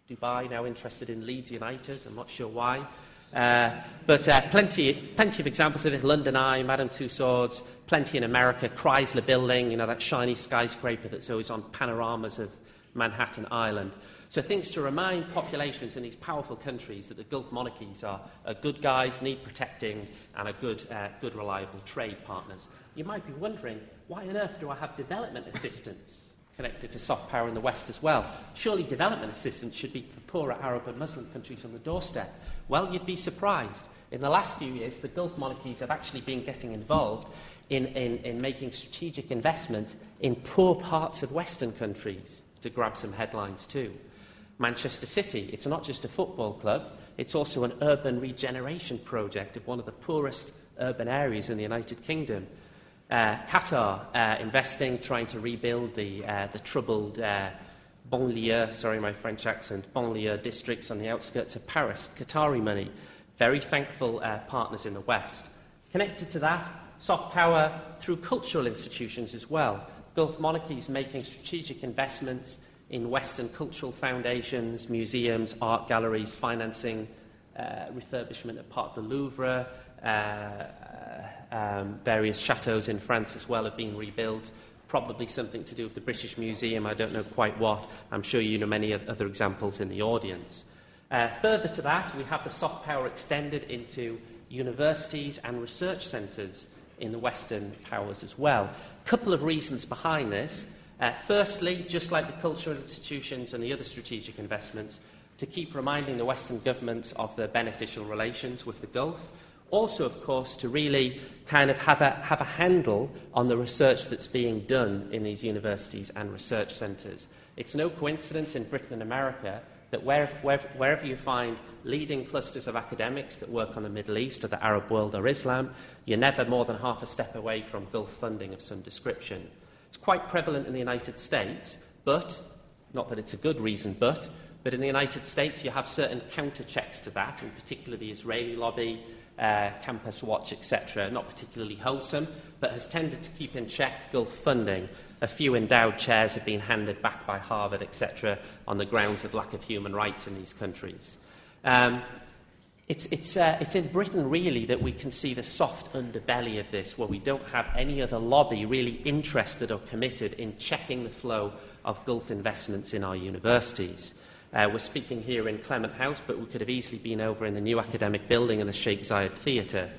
Dubai now interested in Leeds United? I'm not sure why. Uh, but uh, plenty, plenty of examples of it. London Eye, Madame Tussauds, plenty in America. Chrysler Building, you know, that shiny skyscraper that's always on panoramas of Manhattan Island. So things to remind populations in these powerful countries that the Gulf monarchies are, are good guys, need protecting, and are good, uh, good, reliable trade partners. You might be wondering, why on earth do I have development assistance? connected to soft power in the West as well. Surely development assistance should be for poorer Arab and Muslim countries on the doorstep. Well, you'd be surprised. In the last few years, the Gulf monarchies have actually been getting involved in, in, in making strategic investments in poor parts of Western countries to grab some headlines too. Manchester City, it's not just a football club, it's also an urban regeneration project of one of the poorest urban areas in the United Kingdom. Uh, Qatar uh, investing, trying to rebuild the, uh, the troubled uh, banlieue, sorry, my French accent, banlieue districts on the outskirts of Paris. Qatari money. Very thankful uh, partners in the West. Connected to that, soft power through cultural institutions as well. Gulf monarchies making strategic investments in Western cultural foundations, museums, art galleries, financing uh, refurbishment of part of the Louvre, uh, um, various chateaux in France as well have been rebuilt. Probably something to do with the British Museum, I don't know quite what. I'm sure you know many other examples in the audience. Uh, further to that, we have the soft power extended into universities and research centres in the Western powers as well. A couple of reasons behind this. Uh, firstly, just like the cultural institutions and the other strategic investments, to keep reminding the Western governments of their beneficial relations with the Gulf also, of course, to really kind of have a, have a handle on the research that's being done in these universities and research centres. It's no coincidence in Britain and America that where, where, wherever you find leading clusters of academics that work on the Middle East or the Arab world or Islam, you're never more than half a step away from Gulf funding of some description. It's quite prevalent in the United States, but, not that it's a good reason, but, but in the United States you have certain counter checks to that, in particular the Israeli lobby, uh, Campus Watch, etc., not particularly wholesome, but has tended to keep in check Gulf funding. A few endowed chairs have been handed back by Harvard, etc., on the grounds of lack of human rights in these countries. Um, it's, it's, uh, it's in Britain, really, that we can see the soft underbelly of this, where we don't have any other lobby really interested or committed in checking the flow of Gulf investments in our universities. Uh, we're speaking here in Clement House, but we could have easily been over in the new academic building in the Sheikh Zayed Theatre.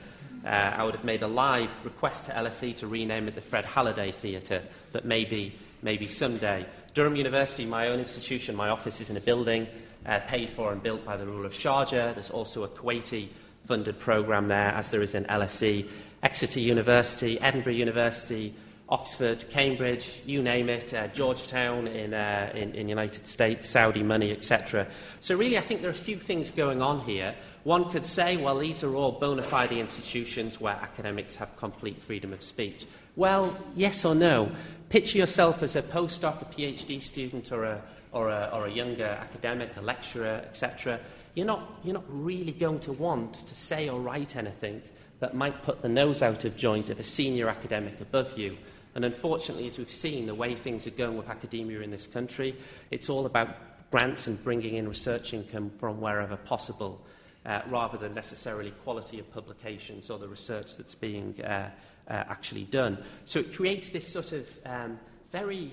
Uh, I would have made a live request to LSE to rename it the Fred Halliday Theatre, but maybe, maybe someday. Durham University, my own institution, my office is in a building uh, paid for and built by the rule of Sharjah. There's also a Kuwaiti funded programme there, as there is in LSE. Exeter University, Edinburgh University, Oxford, Cambridge, you name it, uh, Georgetown in, uh, in, in United States, Saudi money, etc. So really, I think there are a few things going on here. One could say, well, these are all bona fide institutions where academics have complete freedom of speech. Well, yes or no. Picture yourself as a postdoc, a PhD student, or a, or a, or a younger academic, a lecturer, etc. You're not, you're not really going to want to say or write anything that might put the nose out of joint of a senior academic above you. And unfortunately, as we've seen, the way things are going with academia in this country, it's all about grants and bringing in research income from wherever possible, uh, rather than necessarily quality of publications or the research that's being uh, uh, actually done. So it creates this sort of um, very,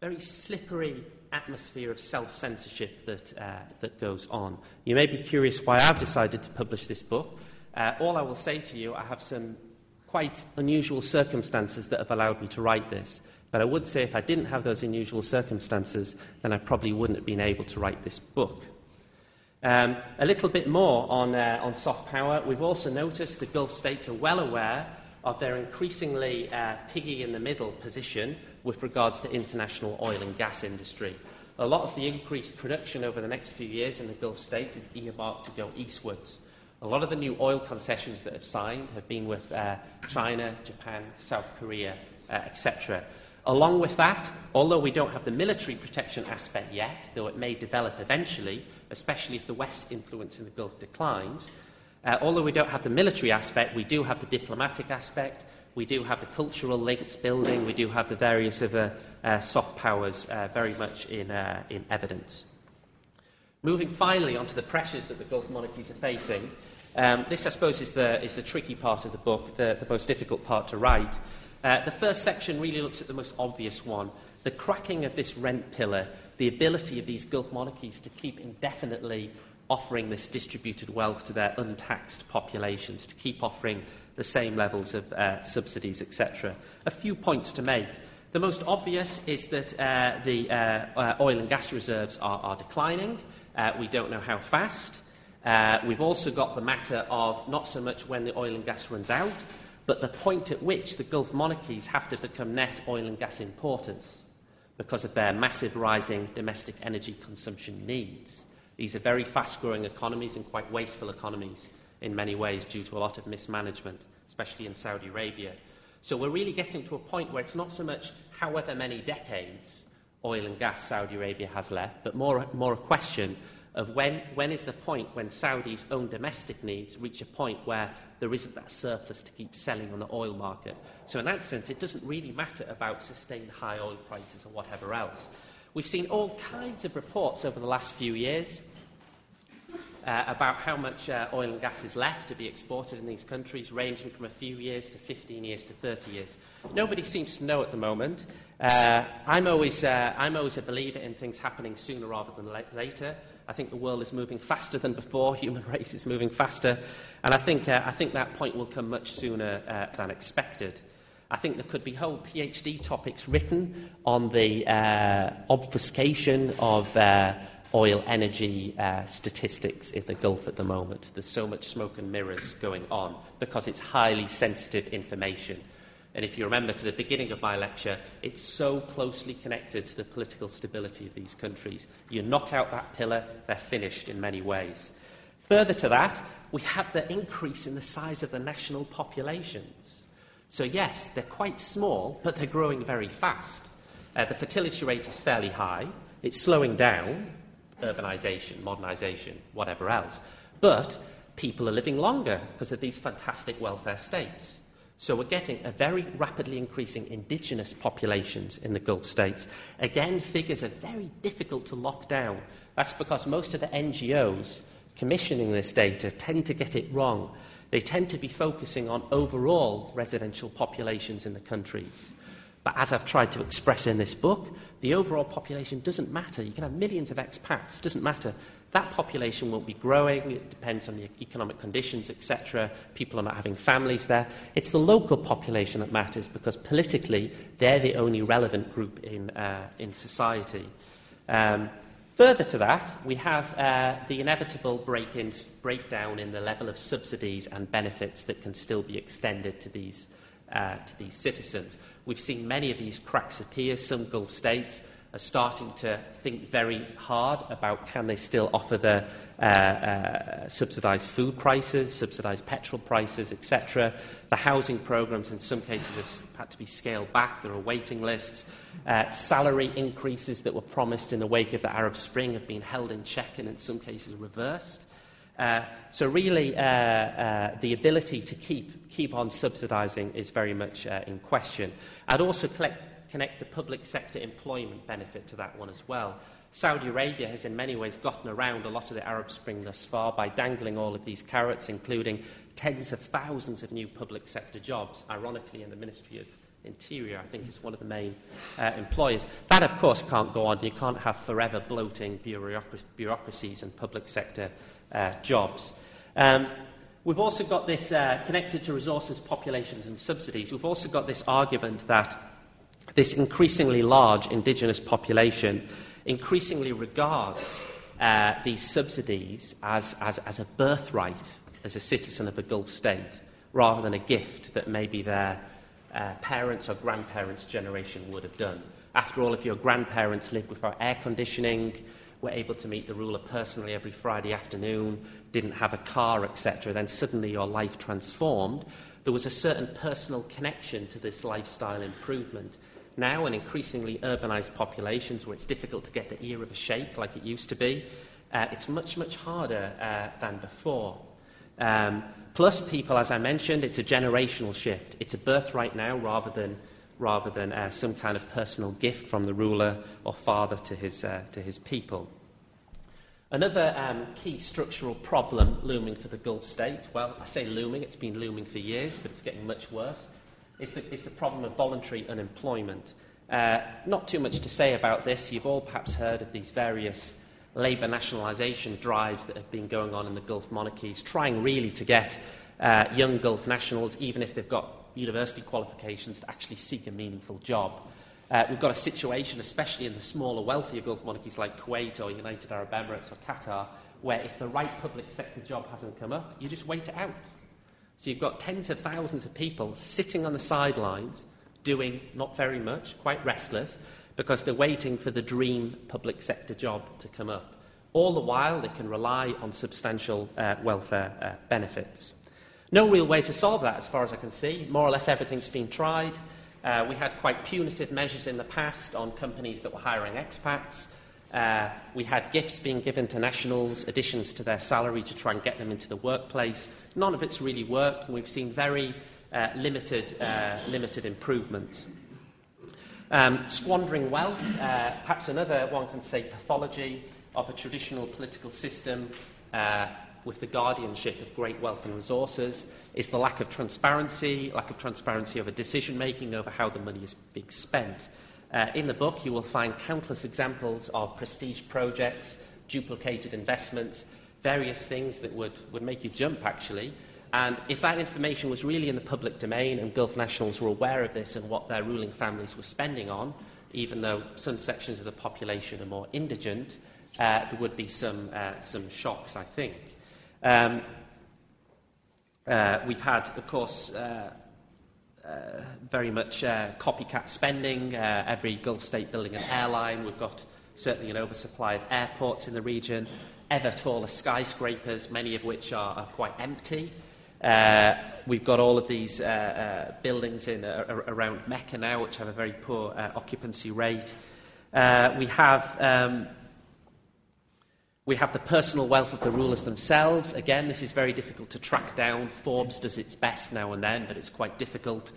very slippery atmosphere of self censorship that, uh, that goes on. You may be curious why I've decided to publish this book. Uh, all I will say to you, I have some quite unusual circumstances that have allowed me to write this. But I would say if I didn't have those unusual circumstances, then I probably wouldn't have been able to write this book. Um, a little bit more on, uh, on soft power. We've also noticed the Gulf states are well aware of their increasingly uh, piggy in the middle position with regards to international oil and gas industry. A lot of the increased production over the next few years in the Gulf states is earmarked to go eastwards. A lot of the new oil concessions that have signed have been with uh, China, Japan, South Korea, uh, etc. Along with that, although we don't have the military protection aspect yet, though it may develop eventually, especially if the West influence in the Gulf declines, uh, although we don't have the military aspect, we do have the diplomatic aspect, we do have the cultural links building, we do have the various other uh, soft powers uh, very much in, uh, in evidence. Moving finally onto the pressures that the Gulf monarchies are facing, um, this, I suppose, is the, is the tricky part of the book, the, the most difficult part to write. Uh, the first section really looks at the most obvious one the cracking of this rent pillar, the ability of these Gulf monarchies to keep indefinitely offering this distributed wealth to their untaxed populations, to keep offering the same levels of uh, subsidies, etc. A few points to make. The most obvious is that uh, the uh, uh oil and gas reserves are, are declining. Uh, we don't know how fast. Uh, we've also got the matter of not so much when the oil and gas runs out, but the point at which the Gulf monarchies have to become net oil and gas importers because of their massive rising domestic energy consumption needs. These are very fast growing economies and quite wasteful economies in many ways due to a lot of mismanagement, especially in Saudi Arabia. So we're really getting to a point where it's not so much however many decades oil and gas Saudi Arabia has left, but more, more a question of when, when is the point when Saudi's own domestic needs reach a point where there isn't that surplus to keep selling on the oil market. So, in that sense, it doesn't really matter about sustained high oil prices or whatever else. We've seen all kinds of reports over the last few years uh, about how much uh, oil and gas is left to be exported in these countries, ranging from a few years to 15 years to 30 years. Nobody seems to know at the moment. Uh, I'm, always, uh, I'm always a believer in things happening sooner rather than la- later. I think the world is moving faster than before, human race is moving faster, and I think, uh, I think that point will come much sooner uh, than expected. I think there could be whole PhD topics written on the uh, obfuscation of uh, oil energy uh, statistics in the Gulf at the moment. There's so much smoke and mirrors going on because it's highly sensitive information. And if you remember to the beginning of my lecture, it's so closely connected to the political stability of these countries. You knock out that pillar, they're finished in many ways. Further to that, we have the increase in the size of the national populations. So, yes, they're quite small, but they're growing very fast. Uh, the fertility rate is fairly high, it's slowing down, urbanisation, modernisation, whatever else. But people are living longer because of these fantastic welfare states. So we're getting a very rapidly increasing indigenous populations in the Gulf states. Again, figures are very difficult to lock down. That's because most of the NGOs commissioning this data tend to get it wrong. They tend to be focusing on overall residential populations in the countries. But as I've tried to express in this book, the overall population doesn't matter. You can have millions of expats, it doesn't matter. That population won't be growing, it depends on the economic conditions, etc. People are not having families there. It's the local population that matters because politically they're the only relevant group in, uh, in society. Um, further to that, we have uh, the inevitable break in, breakdown in the level of subsidies and benefits that can still be extended to these, uh, to these citizens. We've seen many of these cracks appear. Some Gulf states are starting to think very hard about can they still offer the uh, uh, subsidised food prices, subsidised petrol prices, etc. The housing programmes in some cases have had to be scaled back. There are waiting lists. Uh, salary increases that were promised in the wake of the Arab Spring have been held in check and in some cases reversed. Uh, so really, uh, uh, the ability to keep, keep on subsidising is very much in question. I'd also collect, connect the public sector employment benefit to that one as well. Saudi Arabia has in many ways gotten around a lot of the Arab Spring thus far by dangling all of these carrots, including tens of thousands of new public sector jobs, ironically in the Ministry of Interior, I think, is one of the main uh, employers. That, of course, can't go on. You can't have forever bloating bureaucracies and public sector uh, jobs. Um, we've also got this uh, connected to resources, populations, and subsidies. We've also got this argument that this increasingly large indigenous population increasingly regards uh, these subsidies as, as, as a birthright as a citizen of a Gulf state rather than a gift that maybe their uh, parents or grandparents' generation would have done. After all, if your grandparents lived without air conditioning, were able to meet the ruler personally every Friday afternoon, didn't have a car, etc., then suddenly your life transformed. There was a certain personal connection to this lifestyle improvement. Now, in increasingly urbanized populations where it's difficult to get the ear of a sheikh like it used to be, uh, it's much, much harder uh, than before. Um, plus, people, as I mentioned, it's a generational shift. It's a birthright now rather than, rather than uh, some kind of personal gift from the ruler or father to his, uh, to his people. Another um, key structural problem looming for the Gulf states, well, I say looming, it's been looming for years, but it's getting much worse, is the, is the problem of voluntary unemployment. Uh, not too much to say about this. You've all perhaps heard of these various labour nationalisation drives that have been going on in the Gulf monarchies, trying really to get uh, young Gulf nationals, even if they've got university qualifications, to actually seek a meaningful job. Uh, we've got a situation, especially in the smaller, wealthier Gulf monarchies like Kuwait or United Arab Emirates or Qatar, where if the right public sector job hasn't come up, you just wait it out. So you've got tens of thousands of people sitting on the sidelines, doing not very much, quite restless, because they're waiting for the dream public sector job to come up. All the while, they can rely on substantial uh, welfare uh, benefits. No real way to solve that, as far as I can see. More or less everything's been tried. Uh, we had quite punitive measures in the past on companies that were hiring expats. Uh, we had gifts being given to nationals, additions to their salary to try and get them into the workplace. None of it's really worked, and we've seen very uh, limited, uh, limited improvements. Um, squandering wealth, uh, perhaps another one can say pathology of a traditional political system uh, with the guardianship of great wealth and resources, is the lack of transparency, lack of transparency over decision making, over how the money is being spent. Uh, in the book, you will find countless examples of prestige projects, duplicated investments, various things that would, would make you jump, actually. And if that information was really in the public domain and Gulf nationals were aware of this and what their ruling families were spending on, even though some sections of the population are more indigent, uh, there would be some, uh, some shocks, I think. Um, uh, we've had, of course, uh, uh, very much uh, copycat spending, every Gulf state building an airline. We've got certainly an oversupply of airports in the region, ever taller skyscrapers, many of which are, are quite empty. Uh, we've got all of these uh, uh, buildings in, uh, around Mecca now, which have a very poor uh, occupancy rate. Uh, we have. Um, we have the personal wealth of the rulers themselves. Again, this is very difficult to track down. Forbes does its best now and then, but it's quite difficult.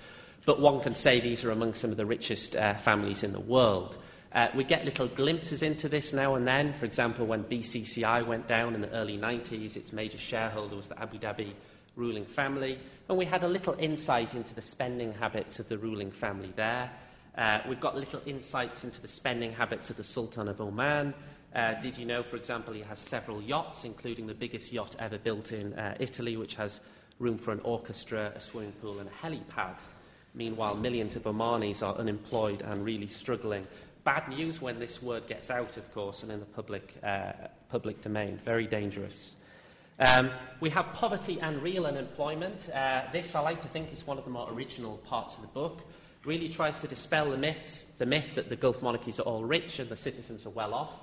But one can say these are among some of the richest families in the world. Uh, we get little glimpses into this now and then. For example, when BCCI went down in the early 90s, its major shareholder was the Abu Dhabi ruling family, and we had a little insight into the spending habits of the ruling family there. Uh, we've got little insights into the spending habits of the Sultan of Oman. Uh, did you know, for example, he has several yachts, including the biggest yacht ever built in uh, Italy, which has room for an orchestra, a swimming pool, and a helipad? Meanwhile, millions of Omanis are unemployed and really struggling. Bad news when this word gets out, of course, and in the public, uh, public domain. Very dangerous. Um, we have poverty and real unemployment. Uh, this, I like to think, is one of the more original parts of the book. Really tries to dispel the myths, the myth that the Gulf monarchies are all rich and the citizens are well off.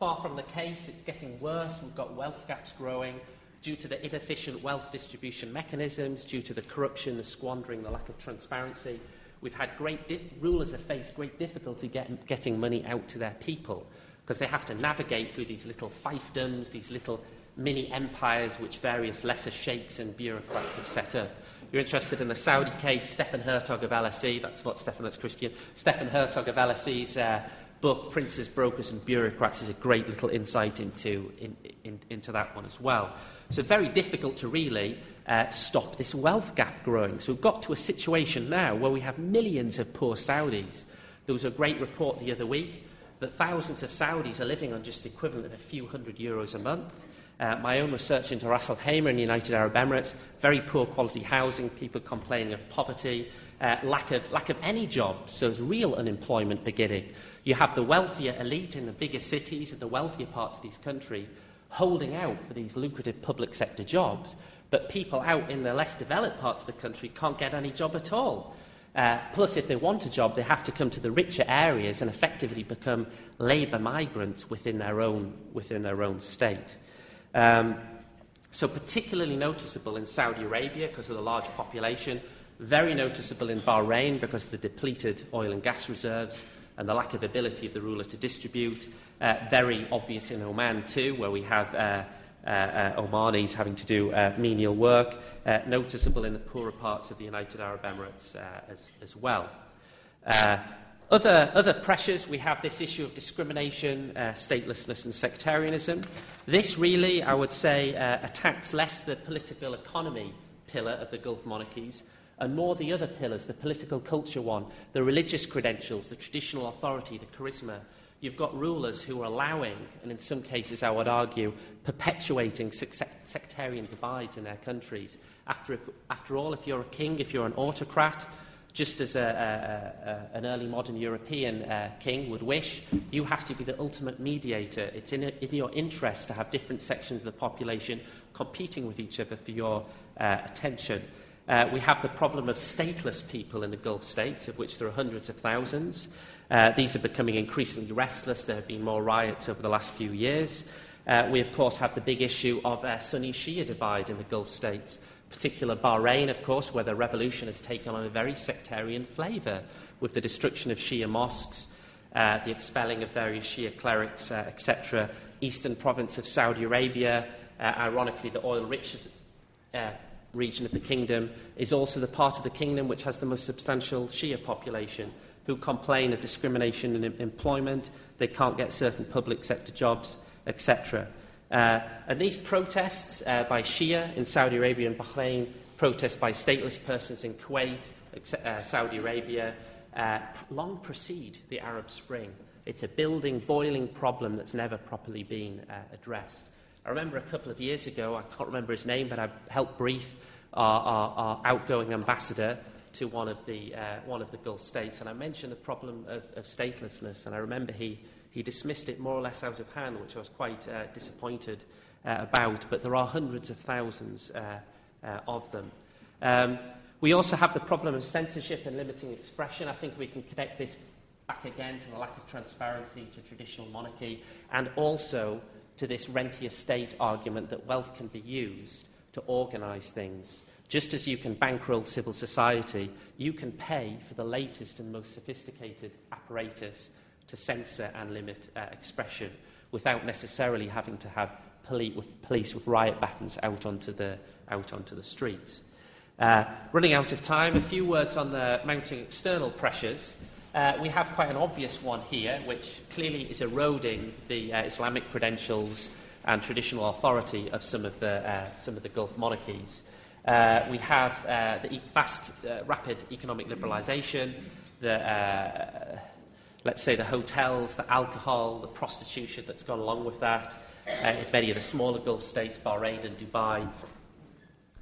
Far from the case, it's getting worse. We've got wealth gaps growing due to the inefficient wealth distribution mechanisms, due to the corruption, the squandering, the lack of transparency. We've had great di- rulers have faced great difficulty get, getting money out to their people because they have to navigate through these little fiefdoms, these little mini empires which various lesser sheikhs and bureaucrats have set up. You're interested in the Saudi case, Steffen Hertog of LSE, that's not Steffen, that's Christian. Steffen Hertog of LSE's uh, book, Princes, Brokers and Bureaucrats, is a great little insight into, in, in, into that one as well. So, very difficult to really uh, stop this wealth gap growing. So, we've got to a situation now where we have millions of poor Saudis. There was a great report the other week that thousands of Saudis are living on just the equivalent of a few hundred euros a month. Uh, my own research into Ras Al Khaimah in the United Arab Emirates, very poor quality housing, people complaining of poverty, uh, lack, of, lack of any jobs, so there's real unemployment beginning. You have the wealthier elite in the bigger cities and the wealthier parts of this country holding out for these lucrative public sector jobs, but people out in the less developed parts of the country can't get any job at all. Uh, plus, if they want a job, they have to come to the richer areas and effectively become labour migrants within their own, within their own state. Um, so, particularly noticeable in Saudi Arabia because of the large population, very noticeable in Bahrain because of the depleted oil and gas reserves and the lack of ability of the ruler to distribute. Uh, very obvious in Oman, too, where we have uh, Omanis having to do uh, menial work, uh, noticeable in the poorer parts of the United Arab Emirates uh, as, as well. Uh, other, other pressures, we have this issue of discrimination, uh, statelessness, and sectarianism. This really, I would say, uh, attacks less the political economy pillar of the Gulf monarchies and more the other pillars, the political culture one, the religious credentials, the traditional authority, the charisma. You've got rulers who are allowing, and in some cases I would argue, perpetuating sectarian divides in their countries. After, if, after all, if you're a king, if you're an autocrat, just as a, a, a, an early modern European uh, king would wish, you have to be the ultimate mediator. It's in, in, your interest to have different sections of the population competing with each other for your uh, attention. Uh, we have the problem of stateless people in the Gulf states, of which there are hundreds of thousands. Uh, these are becoming increasingly restless. There have been more riots over the last few years. Uh, we, of course, have the big issue of uh, Sunni Shia divide in the Gulf states particular Bahrain, of course, where the revolution has taken on a very sectarian flavour with the destruction of Shia mosques, uh, the expelling of various Shia clerics, uh, etc. Eastern province of Saudi Arabia, uh, ironically, the oil rich region of the kingdom, is also the part of the kingdom which has the most substantial Shia population who complain of discrimination in employment, they can't get certain public sector jobs, etc. Uh, and these protests uh, by Shia in Saudi Arabia and Bahrain, protests by stateless persons in Kuwait, uh, Saudi Arabia, uh, long precede the Arab Spring. It's a building, boiling problem that's never properly been uh, addressed. I remember a couple of years ago, I can't remember his name, but I helped brief our, our, our outgoing ambassador to one of, the, uh, one of the Gulf states, and I mentioned the problem of, of statelessness, and I remember he he dismissed it more or less out of hand, which I was quite uh, disappointed uh, about, but there are hundreds of thousands uh, uh, of them. Um, we also have the problem of censorship and limiting expression. I think we can connect this back again to the lack of transparency to traditional monarchy and also to this rentier state argument that wealth can be used to organise things. Just as you can bankroll civil society, you can pay for the latest and most sophisticated apparatus to censor and limit uh, expression without necessarily having to have poli- with police with riot batons out onto the, out onto the streets. Uh, running out of time, a few words on the mounting external pressures. Uh, we have quite an obvious one here, which clearly is eroding the uh, Islamic credentials and traditional authority of some of the, uh, some of the Gulf monarchies. Uh, we have uh, the fast, uh, rapid economic liberalisation, the uh, let's say, the hotels, the alcohol, the prostitution that's gone along with that. Uh, in many of the smaller Gulf states, Bahrain and Dubai,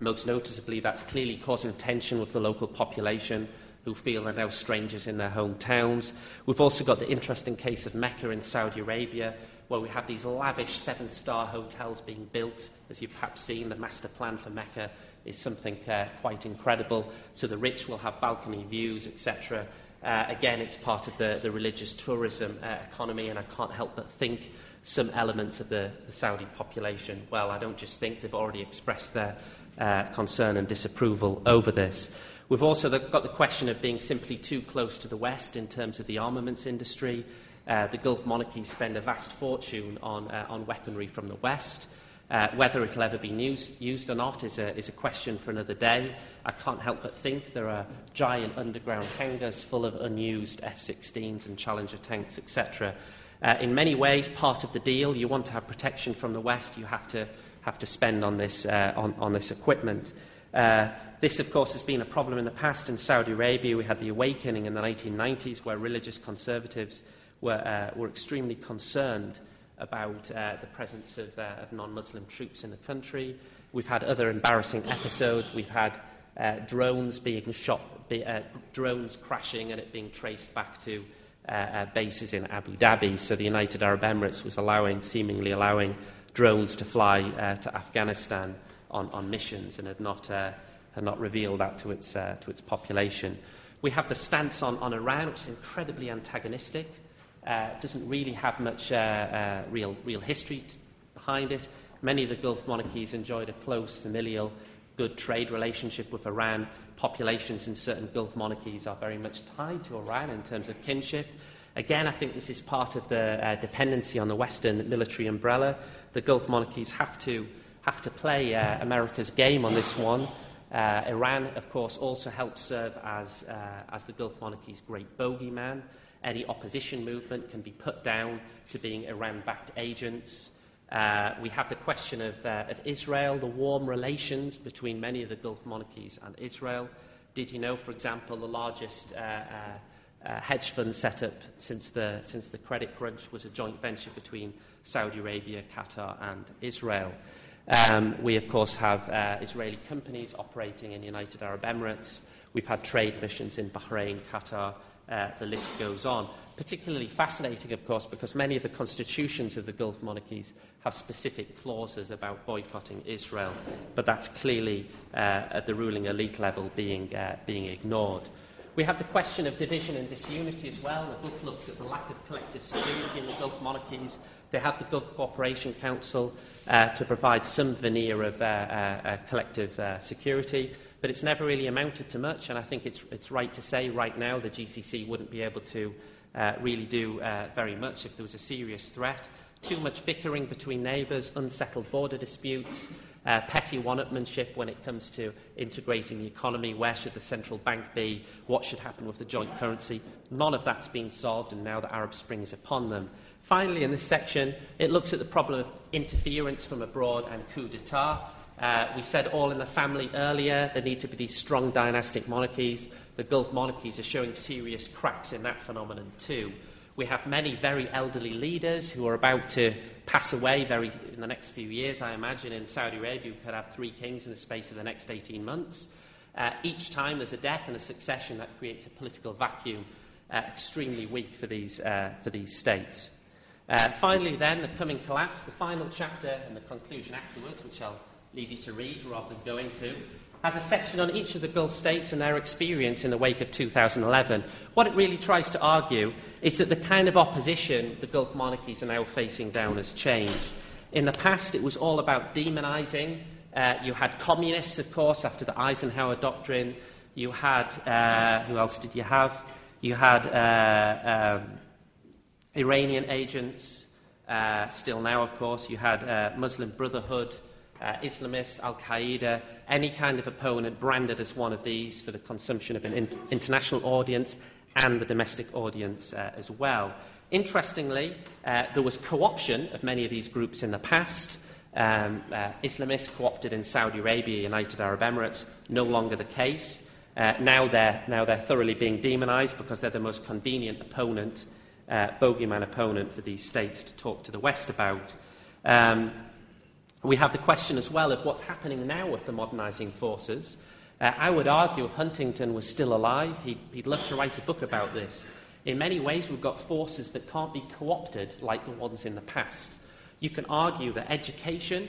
most noticeably, that's clearly causing tension with the local population who feel they're now strangers in their hometowns. We've also got the interesting case of Mecca in Saudi Arabia, where we have these lavish seven star hotels being built. As you've perhaps seen, the master plan for Mecca is something uh, quite incredible. So the rich will have balcony views, etc. Uh, again, it's part of the, the religious tourism uh, economy, and I can't help but think some elements of the, the Saudi population, well, I don't just think they've already expressed their uh, concern and disapproval over this. We've also got the question of being simply too close to the West in terms of the armaments industry. Uh, the Gulf monarchies spend a vast fortune on, uh, on weaponry from the West. Uh, whether it'll ever be used, or not is a, is a question for another day. I can't help but think there are giant underground hangars full of unused F 16s and Challenger tanks, etc. Uh, in many ways, part of the deal, you want to have protection from the West, you have to, have to spend on this, uh, on, on this equipment. Uh, this, of course, has been a problem in the past in Saudi Arabia. We had the awakening in the 1990s where religious conservatives were, uh, were extremely concerned about uh, the presence of, uh, of non Muslim troops in the country. We've had other embarrassing episodes. We've had uh, drones being shot, be, uh, drones crashing and it being traced back to uh, uh, bases in Abu Dhabi. So the United Arab Emirates was allowing, seemingly allowing drones to fly to Afghanistan on, on missions and had not, had not revealed that to its, to its population. We have the stance on, on Iran, which is incredibly antagonistic. Uh, doesn't really have much uh, uh, real, real history t- behind it. Many of the Gulf monarchies enjoyed a close, familial, good trade relationship with Iran. Populations in certain Gulf monarchies are very much tied to Iran in terms of kinship. Again, I think this is part of the uh, dependency on the Western military umbrella. The Gulf monarchies have to, have to play uh, America's game on this one. Uh, Iran, of course, also helps serve as, uh, as the Gulf monarchy's great bogeyman. Any opposition movement can be put down to being Iran backed agents. Uh, we have the question of, uh, of Israel, the warm relations between many of the Gulf monarchies and Israel. Did you know, for example, the largest uh, uh, uh, hedge fund setup since the, since the credit crunch was a joint venture between Saudi Arabia, Qatar, and Israel? Um, we, of course, have uh, Israeli companies operating in the United Arab Emirates. We've had trade missions in Bahrain, Qatar, uh, the list goes on. Particularly fascinating, of course, because many of the constitutions of the Gulf monarchies have specific clauses about boycotting Israel, but that's clearly uh, at the ruling elite level being, uh, being ignored. We have the question of division and disunity as well. The book looks at the lack of collective security in the Gulf monarchies they have the Gulf Cooperation Council uh, to provide some veneer of uh, uh, collective security, but it's never really amounted to much, and I think it's, it's right to say right now the GCC wouldn't be able to uh, really do uh, very much if there was a serious threat. Too much bickering between neighbours, unsettled border disputes, uh, petty one-upmanship when it comes to integrating the economy. Where should the central bank be? What should happen with the joint currency? None of that's been solved, and now the Arab Spring is upon them. Finally, in this section, it looks at the problem of interference from abroad and coup d'etat. Uh, we said all in the family earlier, there need to be these strong dynastic monarchies. The Gulf monarchies are showing serious cracks in that phenomenon too. We have many very elderly leaders who are about to pass away very, in the next few years, I imagine. In Saudi Arabia, we could have three kings in the space of the next 18 months. Uh, each time there's a death and a succession that creates a political vacuum uh, extremely weak for these, uh, for these states. Uh, finally, then, the coming collapse, the final chapter and the conclusion afterwards, which I'll leave you to read rather than going to, has a section on each of the Gulf states and their experience in the wake of 2011. What it really tries to argue is that the kind of opposition the Gulf monarchies are now facing down has changed. In the past, it was all about demonising. Uh, you had communists, of course, after the Eisenhower Doctrine. You had, uh, who else did you have? You had. Uh, um, Iranian agents, uh, still now, of course, you had uh, Muslim Brotherhood, uh, Islamists, Al Qaeda, any kind of opponent branded as one of these for the consumption of an in- international audience and the domestic audience uh, as well. Interestingly, uh, there was co option of many of these groups in the past. Um, uh, Islamists co opted in Saudi Arabia, United Arab Emirates, no longer the case. Uh, now, they're, now they're thoroughly being demonized because they're the most convenient opponent uh, bogeyman opponent for these states to talk to the West about. Um, we have the question as well of what's happening now with the modernising forces. Uh, I would argue if Huntington was still alive, he'd, he'd love to write a book about this. In many ways, we've got forces that can't be co opted like the ones in the past. You can argue that education,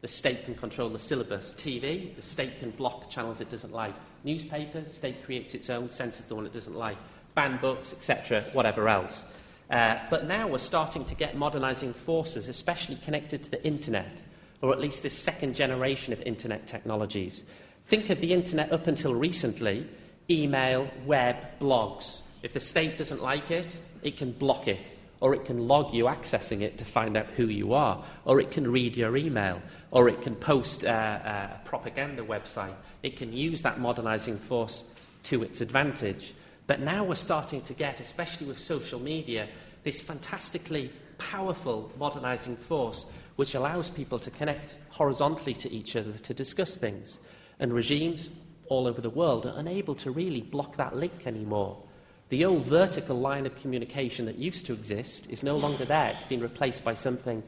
the state can control the syllabus. TV, the state can block channels it doesn't like. Newspapers, state creates its own, censors the one it doesn't like ban books, etc., whatever else. Uh, but now we're starting to get modernising forces, especially connected to the internet, or at least this second generation of internet technologies. Think of the internet up until recently email, web, blogs. If the state doesn't like it, it can block it, or it can log you accessing it to find out who you are, or it can read your email, or it can post uh, uh a propaganda website. It can use that modernising force to its advantage. But now we're starting to get, especially with social media, this fantastically powerful modernizing force which allows people to connect horizontally to each other to discuss things. And regimes all over the world are unable to really block that link anymore. The old vertical line of communication that used to exist is no longer there. It's been replaced by something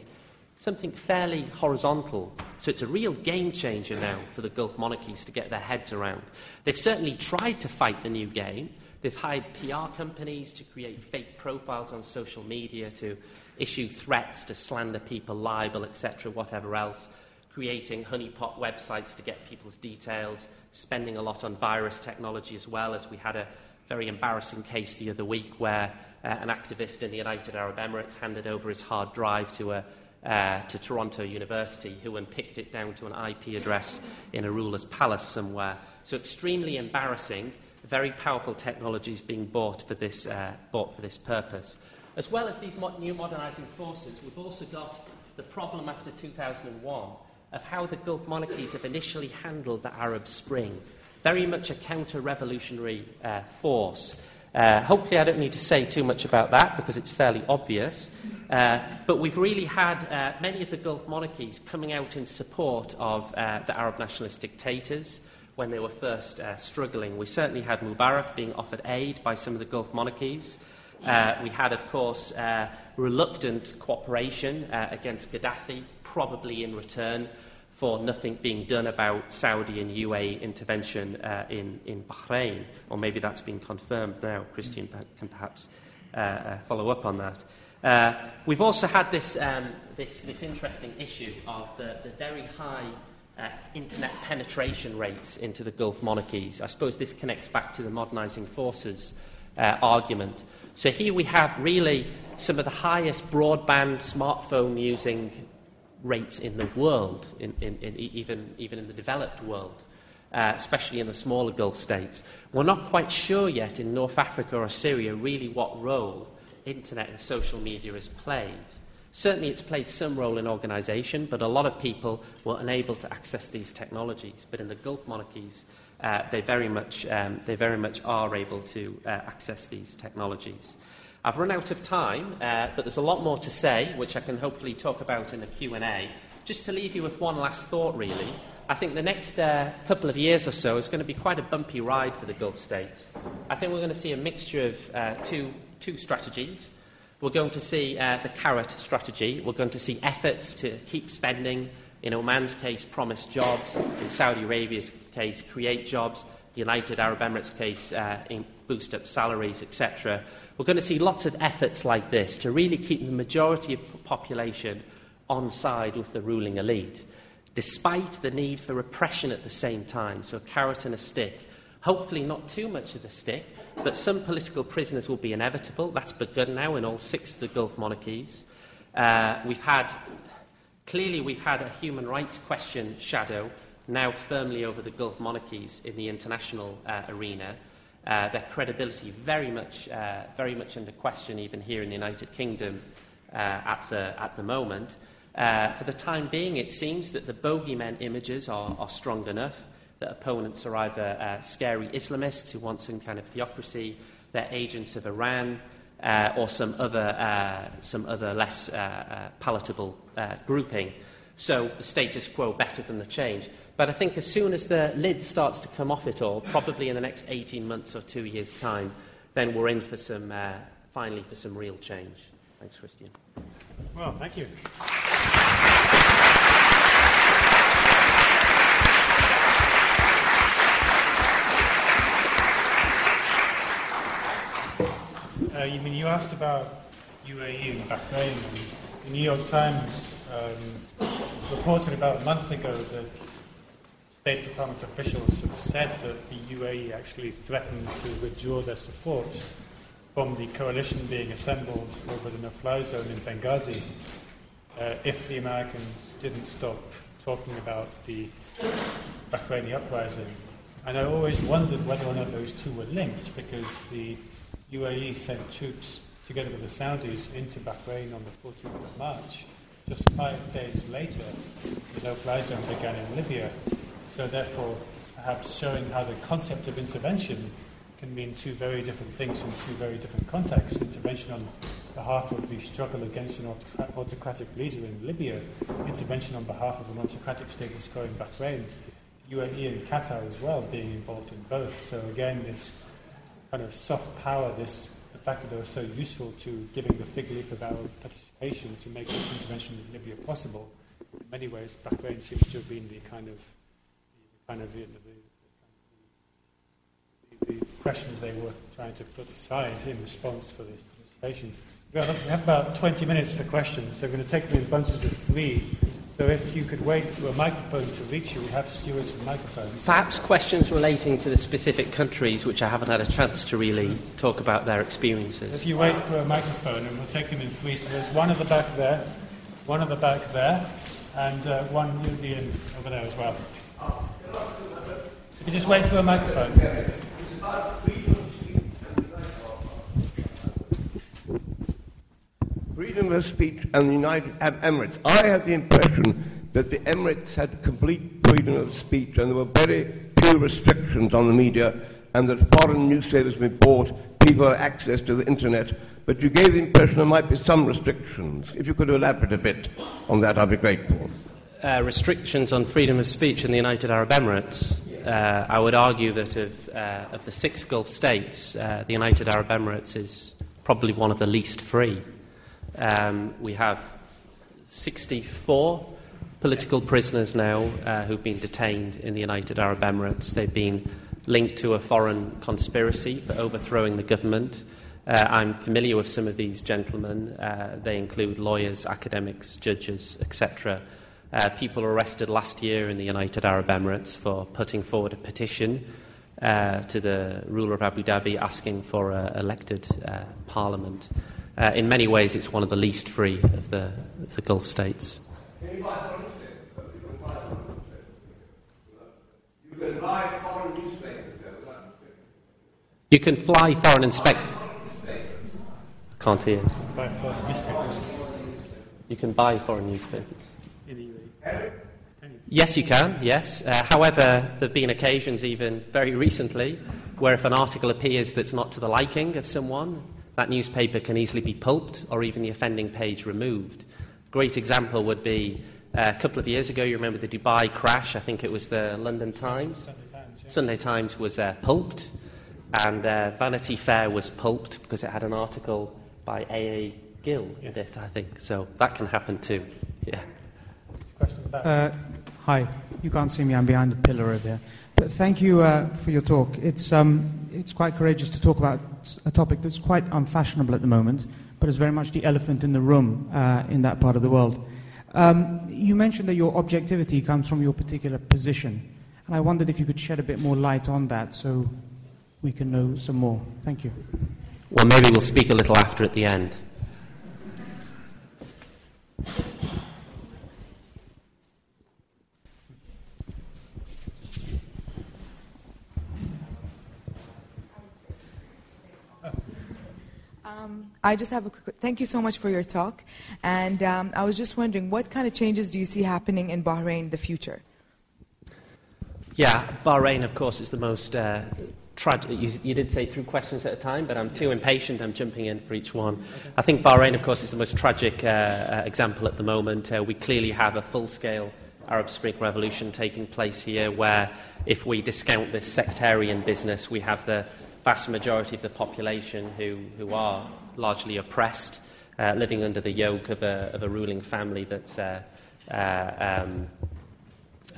something fairly horizontal. So it's a real game changer now for the Gulf monarchies to get their heads around. They've certainly tried to fight the new game. They've hired PR companies to create fake profiles on social media, to issue threats, to slander people, libel, etc., whatever else, creating honeypot websites to get people's details, spending a lot on virus technology as well, as we had a very embarrassing case the other week where uh, an activist in the United Arab Emirates handed over his hard drive to a uh, to Toronto University, who unpicked it down to an IP address in a ruler's palace somewhere. So extremely embarrassing. Very powerful technologies being bought for this, uh, bought for this purpose. As well as these new modernising forces, we've also got the problem after 2001 of how the Gulf monarchies have initially handled the Arab Spring. Very much a counter revolutionary uh, force. Uh, hopefully, I don't need to say too much about that because it's fairly obvious. Uh, but we've really had uh, many of the Gulf monarchies coming out in support of uh, the Arab nationalist dictators when they were first uh, struggling. We certainly had Mubarak being offered aid by some of the Gulf monarchies. Uh, we had, of course, reluctant cooperation against Gaddafi, probably in return for nothing being done about Saudi and UAE intervention uh, in, in Bahrain, or maybe that's been confirmed now. Christian can perhaps uh, uh, follow up on that. Uh, we've also had this, um, this, this interesting issue of the, the very high uh, internet penetration rates into the Gulf monarchies. I suppose this connects back to the modernising forces uh, argument. So here we have really some of the highest broadband smartphone using rates in the world, in, in, in even, even in the developed world, uh, especially in the smaller Gulf states. We're not quite sure yet in North Africa or Syria really what role internet and social media has played. Certainly, it's played some role in organisation, but a lot of people were unable to access these technologies. But in the Gulf monarchies, uh, they, very much, um, they very much are able to uh, access these technologies. I've run out of time, uh, but there's a lot more to say, which I can hopefully talk about in the Q&A. Just to leave you with one last thought, really. I think the next uh, couple of years or so is going to be quite a bumpy ride for the Gulf states. I think we're going to see a mixture of uh, two, two strategies. We're going to see uh, the carrot strategy. We're going to see efforts to keep spending. In Oman's case, promise jobs. In Saudi Arabia's case, create jobs. The United Arab Emirates case, uh, boost up salaries, etc. We're going to see lots of efforts like this to really keep the majority of the population on side with the ruling elite, despite the need for repression at the same time. So, a carrot and a stick. Hopefully, not too much of the stick, but some political prisoners will be inevitable. That's begun now in all six of the Gulf monarchies. Uh, we've had, clearly, we've had a human rights question shadow now firmly over the Gulf monarchies in the international uh, arena uh, their credibility very much, uh, very much under question, even here in the United Kingdom uh, at, the, at the moment. Uh, for the time being, it seems that the bogeymen images are, are strong enough that opponents are either uh, scary Islamists who want some kind of theocracy, they're agents of Iran, uh, or some other, some other less palatable grouping. So the status quo better than the change. But I think as soon as the lid starts to come off it all, probably in the next 18 months or two years' time, then we're in for some, uh, finally, for some real change. Thanks, Christian. Well, thank you. Uh, you mean you asked about UAE Bahrain? The New York Times um, reported about a month ago that State Department officials have said that the UAE actually threatened to withdraw their support from the coalition being assembled over the no-fly zone in Benghazi uh, if the Americans didn't stop talking about the Bahraini uprising. And I always wondered whether or not those two were linked because the UAE sent troops together with the Saudis into Bahrain on the 14th of March. Just five days later, the no-fly zone began in Libya. So, therefore, perhaps showing how the concept of intervention can mean two very different things in two very different contexts. Intervention on behalf of the struggle against an autocratic leader in Libya, intervention on behalf of an autocratic status quo in Bahrain, UAE and Qatar as well being involved in both. So again, this kind of soft power, this the fact that they were so useful to giving the fig leaf of our participation to make this intervention in Libya possible. In many ways, Bahrain seems to have been the kind of, the kind of the, the, the, the question they were trying to put aside in response for this participation. We have about 20 minutes for questions, so we're going to take them in bunches of three. So if you could wait for a microphone to reach you, we have stewards with microphones. Perhaps questions relating to the specific countries which I haven't had a chance to really talk about their experiences. If you wait for a microphone, and we'll take them in three. So there's one at the back there, one at the back there, and uh, one near the end over there as well. If you just wait for a microphone. Freedom of speech and the United Arab Emirates. I had the impression that the Emirates had complete freedom of speech and there were very few restrictions on the media and that foreign newspapers were bought, people had access to the internet. But you gave the impression there might be some restrictions. If you could elaborate a bit on that, I'd be grateful. Uh, restrictions on freedom of speech in the United Arab Emirates. Uh, I would argue that of, uh, of the six Gulf states, uh, the United Arab Emirates is probably one of the least free. Um, we have 64 political prisoners now uh, who've been detained in the United Arab Emirates. They've been linked to a foreign conspiracy for overthrowing the government. Uh, I'm familiar with some of these gentlemen. Uh, they include lawyers, academics, judges, etc. Uh, people arrested last year in the United Arab Emirates for putting forward a petition uh, to the ruler of Abu Dhabi asking for an elected uh, parliament. Uh, in many ways, it's one of the least free of the, of the Gulf states. You can fly foreign inspectors. Can't hear. Buy foreign newspapers. You can buy foreign newspapers. Yes, you can, yes. Uh, however, there have been occasions, even very recently, where if an article appears that's not to the liking of someone, that newspaper can easily be pulped or even the offending page removed. A great example would be uh, a couple of years ago, you remember the Dubai crash, I think it was the London Times. Sunday Times, yeah. Sunday Times was uh, pulped, and uh, Vanity Fair was pulped because it had an article by A.A. Gill in Yes. it, I think. So that can happen too. Yeah. Question about Uh, hi, you can't see me, I'm behind a pillar over there. But thank you uh, for your talk. It's, um, it's quite courageous to talk about a topic that's quite unfashionable at the moment, but is very much the elephant in the room uh, in that part of the world. Um, you mentioned that your objectivity comes from your particular position, and I wondered if you could shed a bit more light on that so we can know some more. Thank you. Well, maybe we'll speak a little after at the end. Um, I just have a quick. Thank you so much for your talk, and um, I was just wondering, what kind of changes do you see happening in Bahrain in the future? Yeah, Bahrain, of course, is the most uh, tragic. You, you did say three questions at a time, but I'm too impatient. I'm jumping in for each one. I think Bahrain, of course, is the most tragic uh, uh, example at the moment. Uh, we clearly have a full scale Arab Spring revolution taking place here, where if we discount this sectarian business, we have the vast majority of the population who, who are largely oppressed, uh, living under the yoke of a, of a ruling family that's. Uh, uh, um,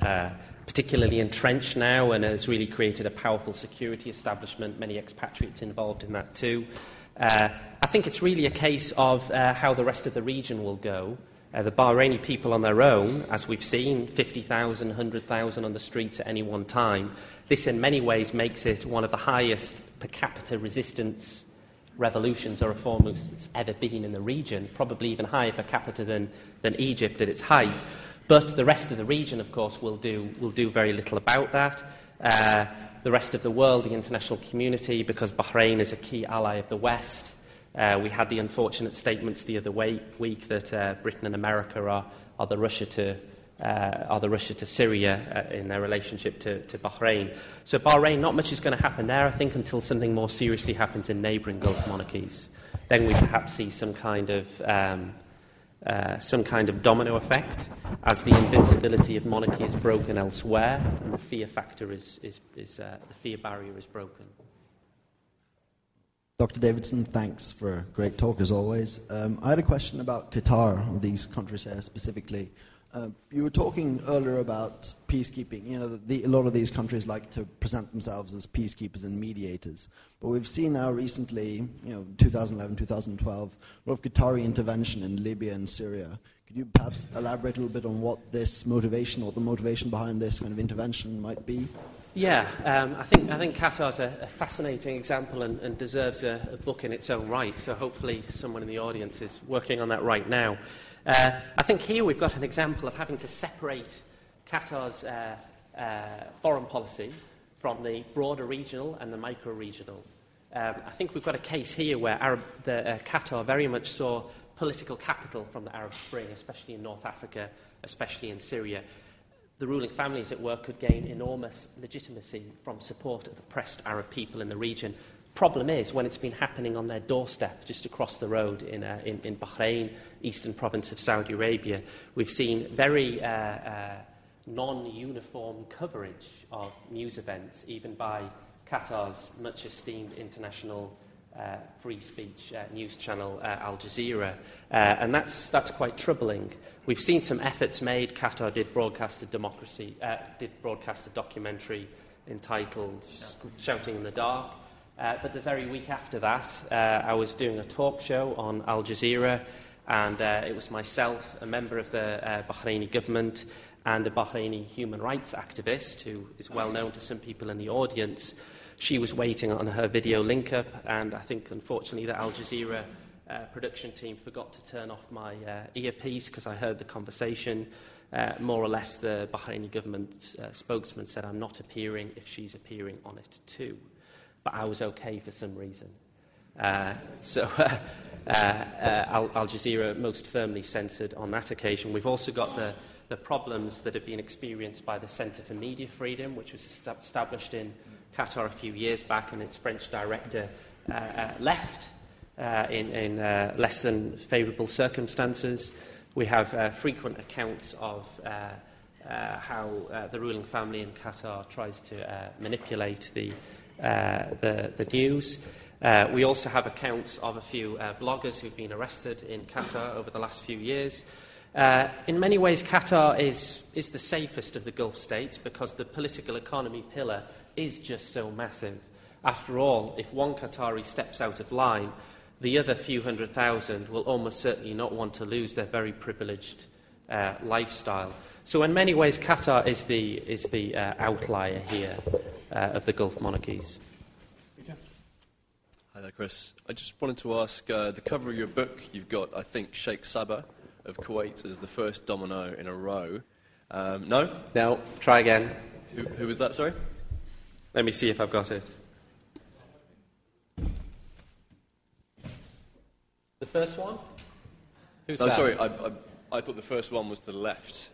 uh, particularly entrenched now and has really created a powerful security establishment, many expatriates involved in that too. Uh, I think it's really a case of how the rest of the region will go. Uh, the Bahraini people on their own, as we've seen, 50,000, 100,000 on the streets at any one time, this in many ways makes it one of the highest per capita resistance revolutions or reforms that's ever been in the region, probably even higher per capita than, than Egypt at its height. But the rest of the region, of course, will do, will do very little about that. Uh, the rest of the world, the international community, because Bahrain is a key ally of the West. Uh, we had the unfortunate statements the other week that uh, Britain and America are, are the Russia to uh, are the Russia to Syria uh, in their relationship to, to Bahrain. So Bahrain, not much is going to happen there, I think, until something more seriously happens in neighbouring Gulf monarchies. Then we perhaps see some kind of um, uh, some kind of domino effect as the invincibility of monarchy is broken elsewhere and the fear factor is, is, is uh, the fear barrier is broken. Dr. Davidson, thanks for a great talk as always. Um, I had a question about Qatar, these countries here specifically. Uh, you were talking earlier about peacekeeping. You know, the, a lot of these countries like to present themselves as peacekeepers and mediators. But we've seen now recently, you know, 2011, 2012, a lot of Qatari intervention in Libya and Syria. Could you perhaps elaborate a little bit on what this motivation, or the motivation behind this kind of intervention might be? Yeah, um, I think I think Qatar's a, a fascinating example and, and deserves a, a, book in its own right. So hopefully, someone in the audience is working on that right now. Uh, I think here we've got an example of having to separate Qatar's uh, uh, foreign policy from the broader regional and the micro regional. Um, I think we've got a case here where Arab, the, uh, Qatar very much saw political capital from the Arab Spring, especially in North Africa, especially in Syria the ruling families at work could gain enormous legitimacy from support of oppressed Arab people in the region. Problem is, when it's been happening on their doorstep just across the road in, uh, in, in, Bahrain, eastern province of Saudi Arabia, we've seen very uh, uh, non uniform coverage of news events, even by Qatar's much esteemed international uh, free speech uh, news channel uh, Al Jazeera. Uh, and that's, that's quite troubling. We've seen some efforts made. Qatar did broadcast a, democracy, uh, did broadcast a documentary entitled Shouting in the Dark. Uh, but the very week after that, I was doing a talk show on Al Jazeera, and it was myself, a member of the Bahraini government, and a Bahraini human rights activist who is well known to some people in the audience she was waiting on her video link up, and I think, unfortunately, the Al Jazeera uh, production team forgot to turn off my uh, earpiece because I heard the conversation. Uh, more or less, the Bahraini government uh, spokesman said, I'm not appearing if she's appearing on it too. But I was okay for some reason. Uh, so uh, Al, Al Jazeera most firmly censored on that occasion. We've also got the, the problems that have been experienced by the Centre for Media Freedom, which was established in Qatar a few years back, and its French director uh, uh, left uh, in, in uh, less than favourable circumstances. We have uh, frequent accounts of uh, how the ruling family in Qatar tries to manipulate the, the, the, news. we also have accounts of a few bloggers who've been arrested in Qatar over the last few years. Uh, in many ways, Qatar is, is the safest of the Gulf states because the political economy pillar is just so massive. After all, if one Qatari steps out of line, the other few hundred thousand will almost certainly not want to lose their very privileged uh, lifestyle. So, in many ways, Qatar is the, is the uh, outlier here uh, of the Gulf monarchies. Hi there, Chris. I just wanted to ask uh, the cover of your book, you've got, I think, Sheikh Sabah of Kuwait as the first domino in a row. Um, no? No, try again. Who, who was that, sorry? Let me see if I've got it. The first one? Who's oh, that? sorry, I, I, I, thought the first one was to the left.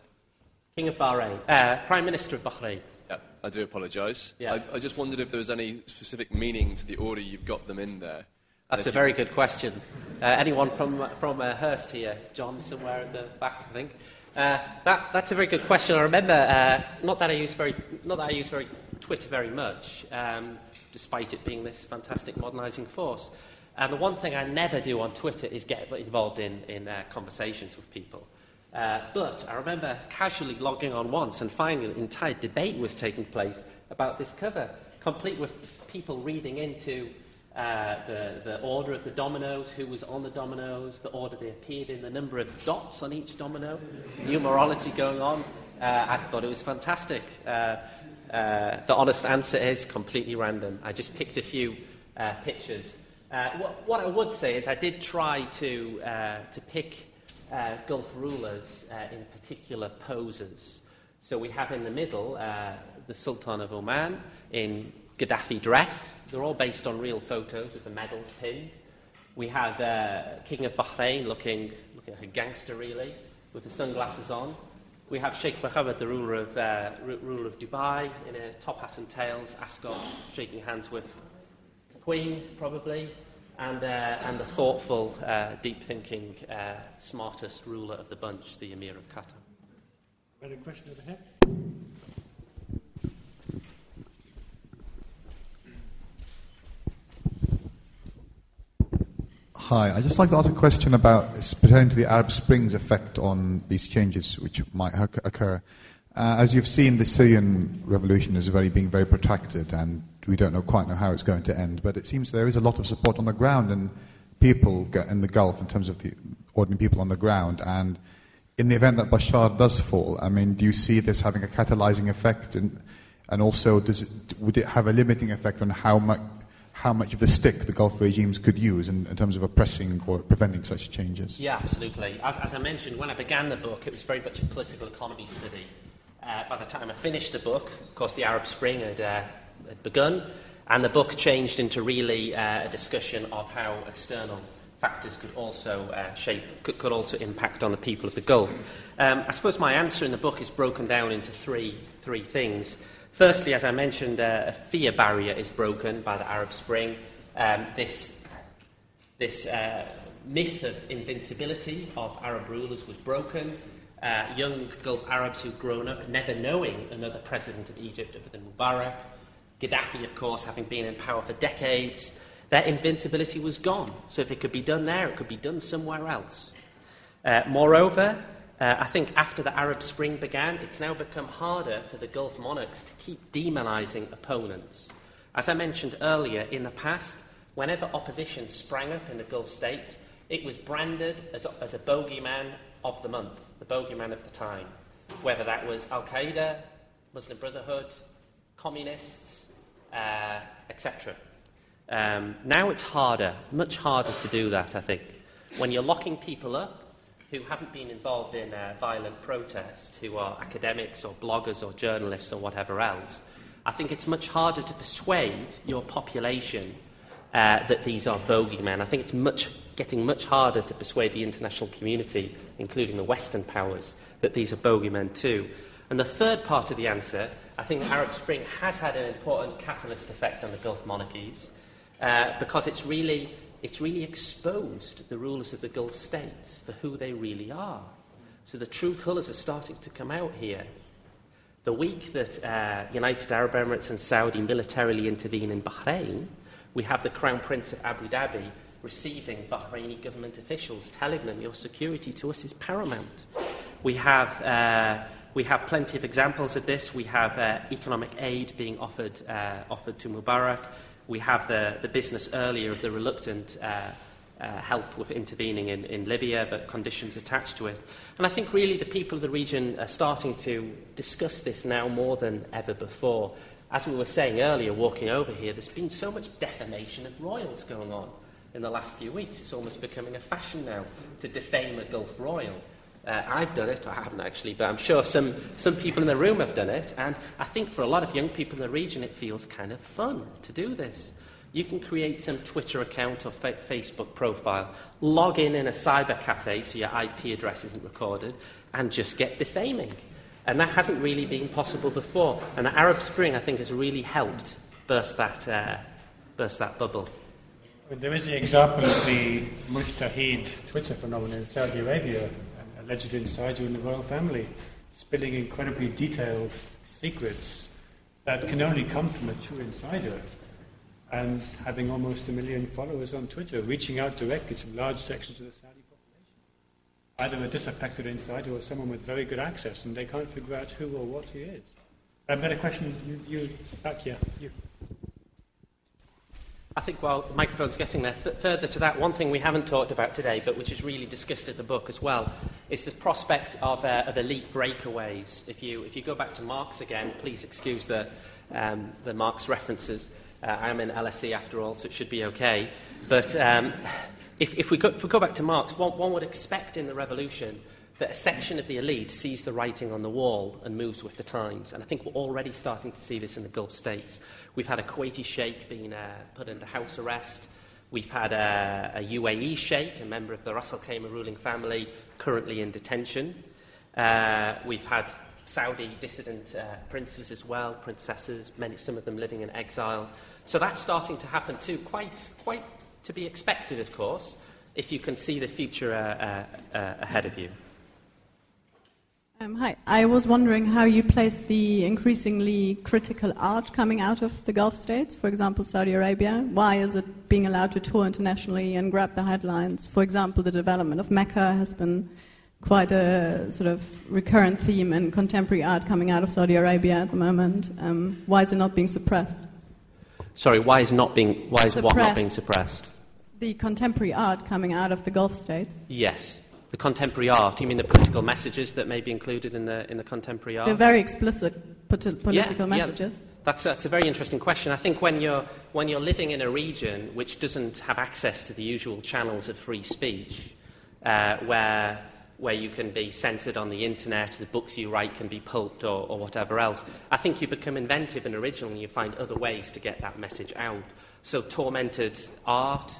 King of Bahrain. Uh, Prime Minister of Bahrain. Yeah, I do apologise. Yeah. I, I, just wondered if there was any specific meaning to the order you've got them in there. That's a very good question. Uh, anyone from, from uh, Hurst here? John, somewhere at the back, I think. Uh, that, that's a very good question. I remember, uh, not that I use very, not that I use very Twitter very much, um, despite it being this fantastic modernising force. And the one thing I never do on Twitter is get involved in, in uh, conversations with people. Uh, but I remember casually logging on once and finding an entire debate was taking place about this cover, complete with people reading into uh, the, the order of the dominoes, who was on the dominoes, the order they appeared in, the number of dots on each domino, numerology going on. Uh, I thought it was fantastic. Uh, uh, the honest answer is completely random. I just picked a few uh, pictures. Uh, what, what, I would say is I did try to, uh, to pick uh, Gulf rulers in particular poses. So we have in the middle the Sultan of Oman in Gaddafi dress. They're all based on real photos with the medals pinned. We have King of Bahrain looking, looking like a gangster, really, with the sunglasses on. We have Sheikh Mohammed, the ruler of, uh, ruler of Dubai, in a top hat and tails, ascot, shaking hands with the Queen, probably, and, uh, and the thoughtful, uh, deep thinking, uh, smartest ruler of the bunch, the Emir of Qatar. Any question over here? Hi, I'd just like to ask a question about pertaining to the Arab Spring's effect on these changes which might occur. Uh, as you've seen, the Syrian revolution is very, being very protracted, and we don't know quite know how it's going to end. But it seems there is a lot of support on the ground and people in the Gulf in terms of the ordinary people on the ground. And in the event that Bashar does fall, I mean, do you see this having a catalyzing effect? And, and also, does it, would it have a limiting effect on how much how much of the stick the Gulf regimes could use in, in terms of oppressing or preventing such changes. Yeah, absolutely. As, as, I mentioned, when I began the book, it was very much a political economy study. Uh, by the time I finished the book, of course, the Arab Spring had, uh, had begun, and the book changed into really uh, a discussion of how external factors could also uh, shape, could, could, also impact on the people of the Gulf. Um, I suppose my answer in the book is broken down into three, three things. Firstly, as I mentioned, uh, a fear barrier is broken by the Arab Spring. Um, this this uh, myth of invincibility of Arab rulers was broken. Uh, young Gulf Arabs who'd grown up never knowing another president of Egypt other than Mubarak, Gaddafi, of course, having been in power for decades, their invincibility was gone. So if it could be done there, it could be done somewhere else. Uh, moreover, uh, I think after the Arab Spring began, it's now become harder for the Gulf monarchs to keep demonizing opponents. As I mentioned earlier, in the past, whenever opposition sprang up in the Gulf states, it was branded as a, as a bogeyman of the month, the bogeyman of the time, whether that was Al Qaeda, Muslim Brotherhood, communists, uh, etc. Um, now it's harder, much harder to do that, I think. When you're locking people up, who haven't been involved in uh, violent protest, who are academics or bloggers or journalists or whatever else, I think it's much harder to persuade your population uh, that these are bogeymen. I think it's much, getting much harder to persuade the international community, including the Western powers, that these are bogeymen too. And the third part of the answer, I think the Arab Spring has had an important catalyst effect on the Gulf monarchies uh, because it's really it's really exposed the rulers of the Gulf states for who they really are. So the true colours are starting to come out here. The week that uh, United Arab Emirates and Saudi militarily intervene in Bahrain, we have the Crown Prince of Abu Dhabi receiving Bahraini government officials, telling them your security to us is paramount. We have, uh, we have plenty of examples of this. We have uh, economic aid being offered, uh, offered to Mubarak. We have the, the business earlier of the reluctant uh, uh, help with intervening in, in Libya, but conditions attached to it. And I think really the people of the region are starting to discuss this now more than ever before. As we were saying earlier, walking over here, there's been so much defamation of royals going on in the last few weeks. It's almost becoming a fashion now to defame a Gulf royal. Uh, I've done it, I haven't actually, but I'm sure some, some people in the room have done it. And I think for a lot of young people in the region, it feels kind of fun to do this. You can create some Twitter account or fa- Facebook profile, log in in a cyber cafe so your IP address isn't recorded, and just get defaming. And that hasn't really been possible before. And the Arab Spring, I think, has really helped burst that, uh, burst that bubble. There is the example of the Mujtahid Twitter phenomenon in Saudi Arabia, alleged insider in the royal family, spilling incredibly detailed secrets that can only come from a true insider, and having almost a million followers on Twitter, reaching out directly to large sections of the Saudi population. Either a disaffected insider or someone with very good access, and they can't figure out who or what he is. I've got a question, you, you back here. You. I think while the microphone's getting there, th- further to that, one thing we haven't talked about today, but which is really discussed in the book as well, is the prospect of, uh, of elite breakaways. If you, if you go back to Marx again, please excuse the, um, the Marx references. Uh, I am in LSE after all, so it should be okay. But um, if, if, we go, if we go back to Marx, one, one would expect in the revolution that a section of the elite sees the writing on the wall and moves with the times. And I think we're already starting to see this in the Gulf states. We've had a Kuwaiti sheikh being uh, put into house arrest. We've had a, a, UAE sheikh, a member of the Ras Al ruling family, currently in detention. Uh, we've had Saudi dissident uh, princes as well, princesses, many, some of them living in exile. So that's starting to happen too, quite, quite to be expected, of course, if you can see the future uh, uh, uh ahead of you. Um, hi. I was wondering how you place the increasingly critical art coming out of the Gulf states, for example, Saudi Arabia. Why is it being allowed to tour internationally and grab the headlines? For example, the development of Mecca has been quite a sort of recurrent theme in contemporary art coming out of Saudi Arabia at the moment. Um, why is it not being suppressed? Sorry, why is not being why is what not being suppressed? The contemporary art coming out of the Gulf states. Yes. The contemporary art? You mean the political messages that may be included in the, in the contemporary art? They're very explicit political yeah, messages. Yeah. That's, that's a very interesting question. I think when you're, when you're living in a region which doesn't have access to the usual channels of free speech, uh, where, where you can be censored on the internet, the books you write can be pulped or, or whatever else, I think you become inventive and original and you find other ways to get that message out. So, tormented art,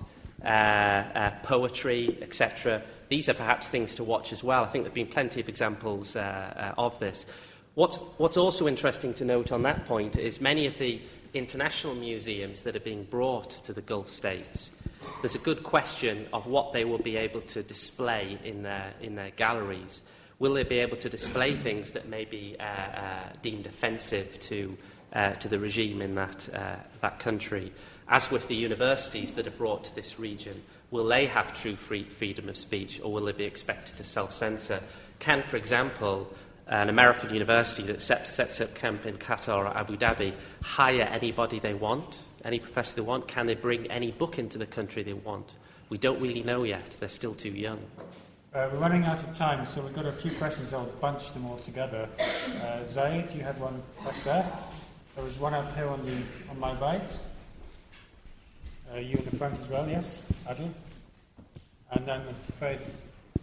uh, uh, poetry, etc these are perhaps things to watch as well. I think there have been plenty of examples uh, uh, of this. What's, what's also interesting to note on that point is many of the international museums that are being brought to the Gulf states, there's a good question of what they will be able to display in their, in their galleries. Will they be able to display things that may be uh, uh, deemed offensive to, uh, to the regime in that, uh, that country? As with the universities that are brought to this region, will they have true free freedom of speech or will they be expected to self censor? Can, for example, an American university that sets up camp in Qatar or Abu Dhabi hire anybody they want, any professor they want? Can they bring any book into the country they want? We don't really know yet. They're still too young. Uh, we're running out of time, so we've got a few questions. I'll bunch them all together. Uh, Zaid, you had one back there. There was one up here on, the, on my right. Uh, you in the front as well, yes? Adil? And then I'm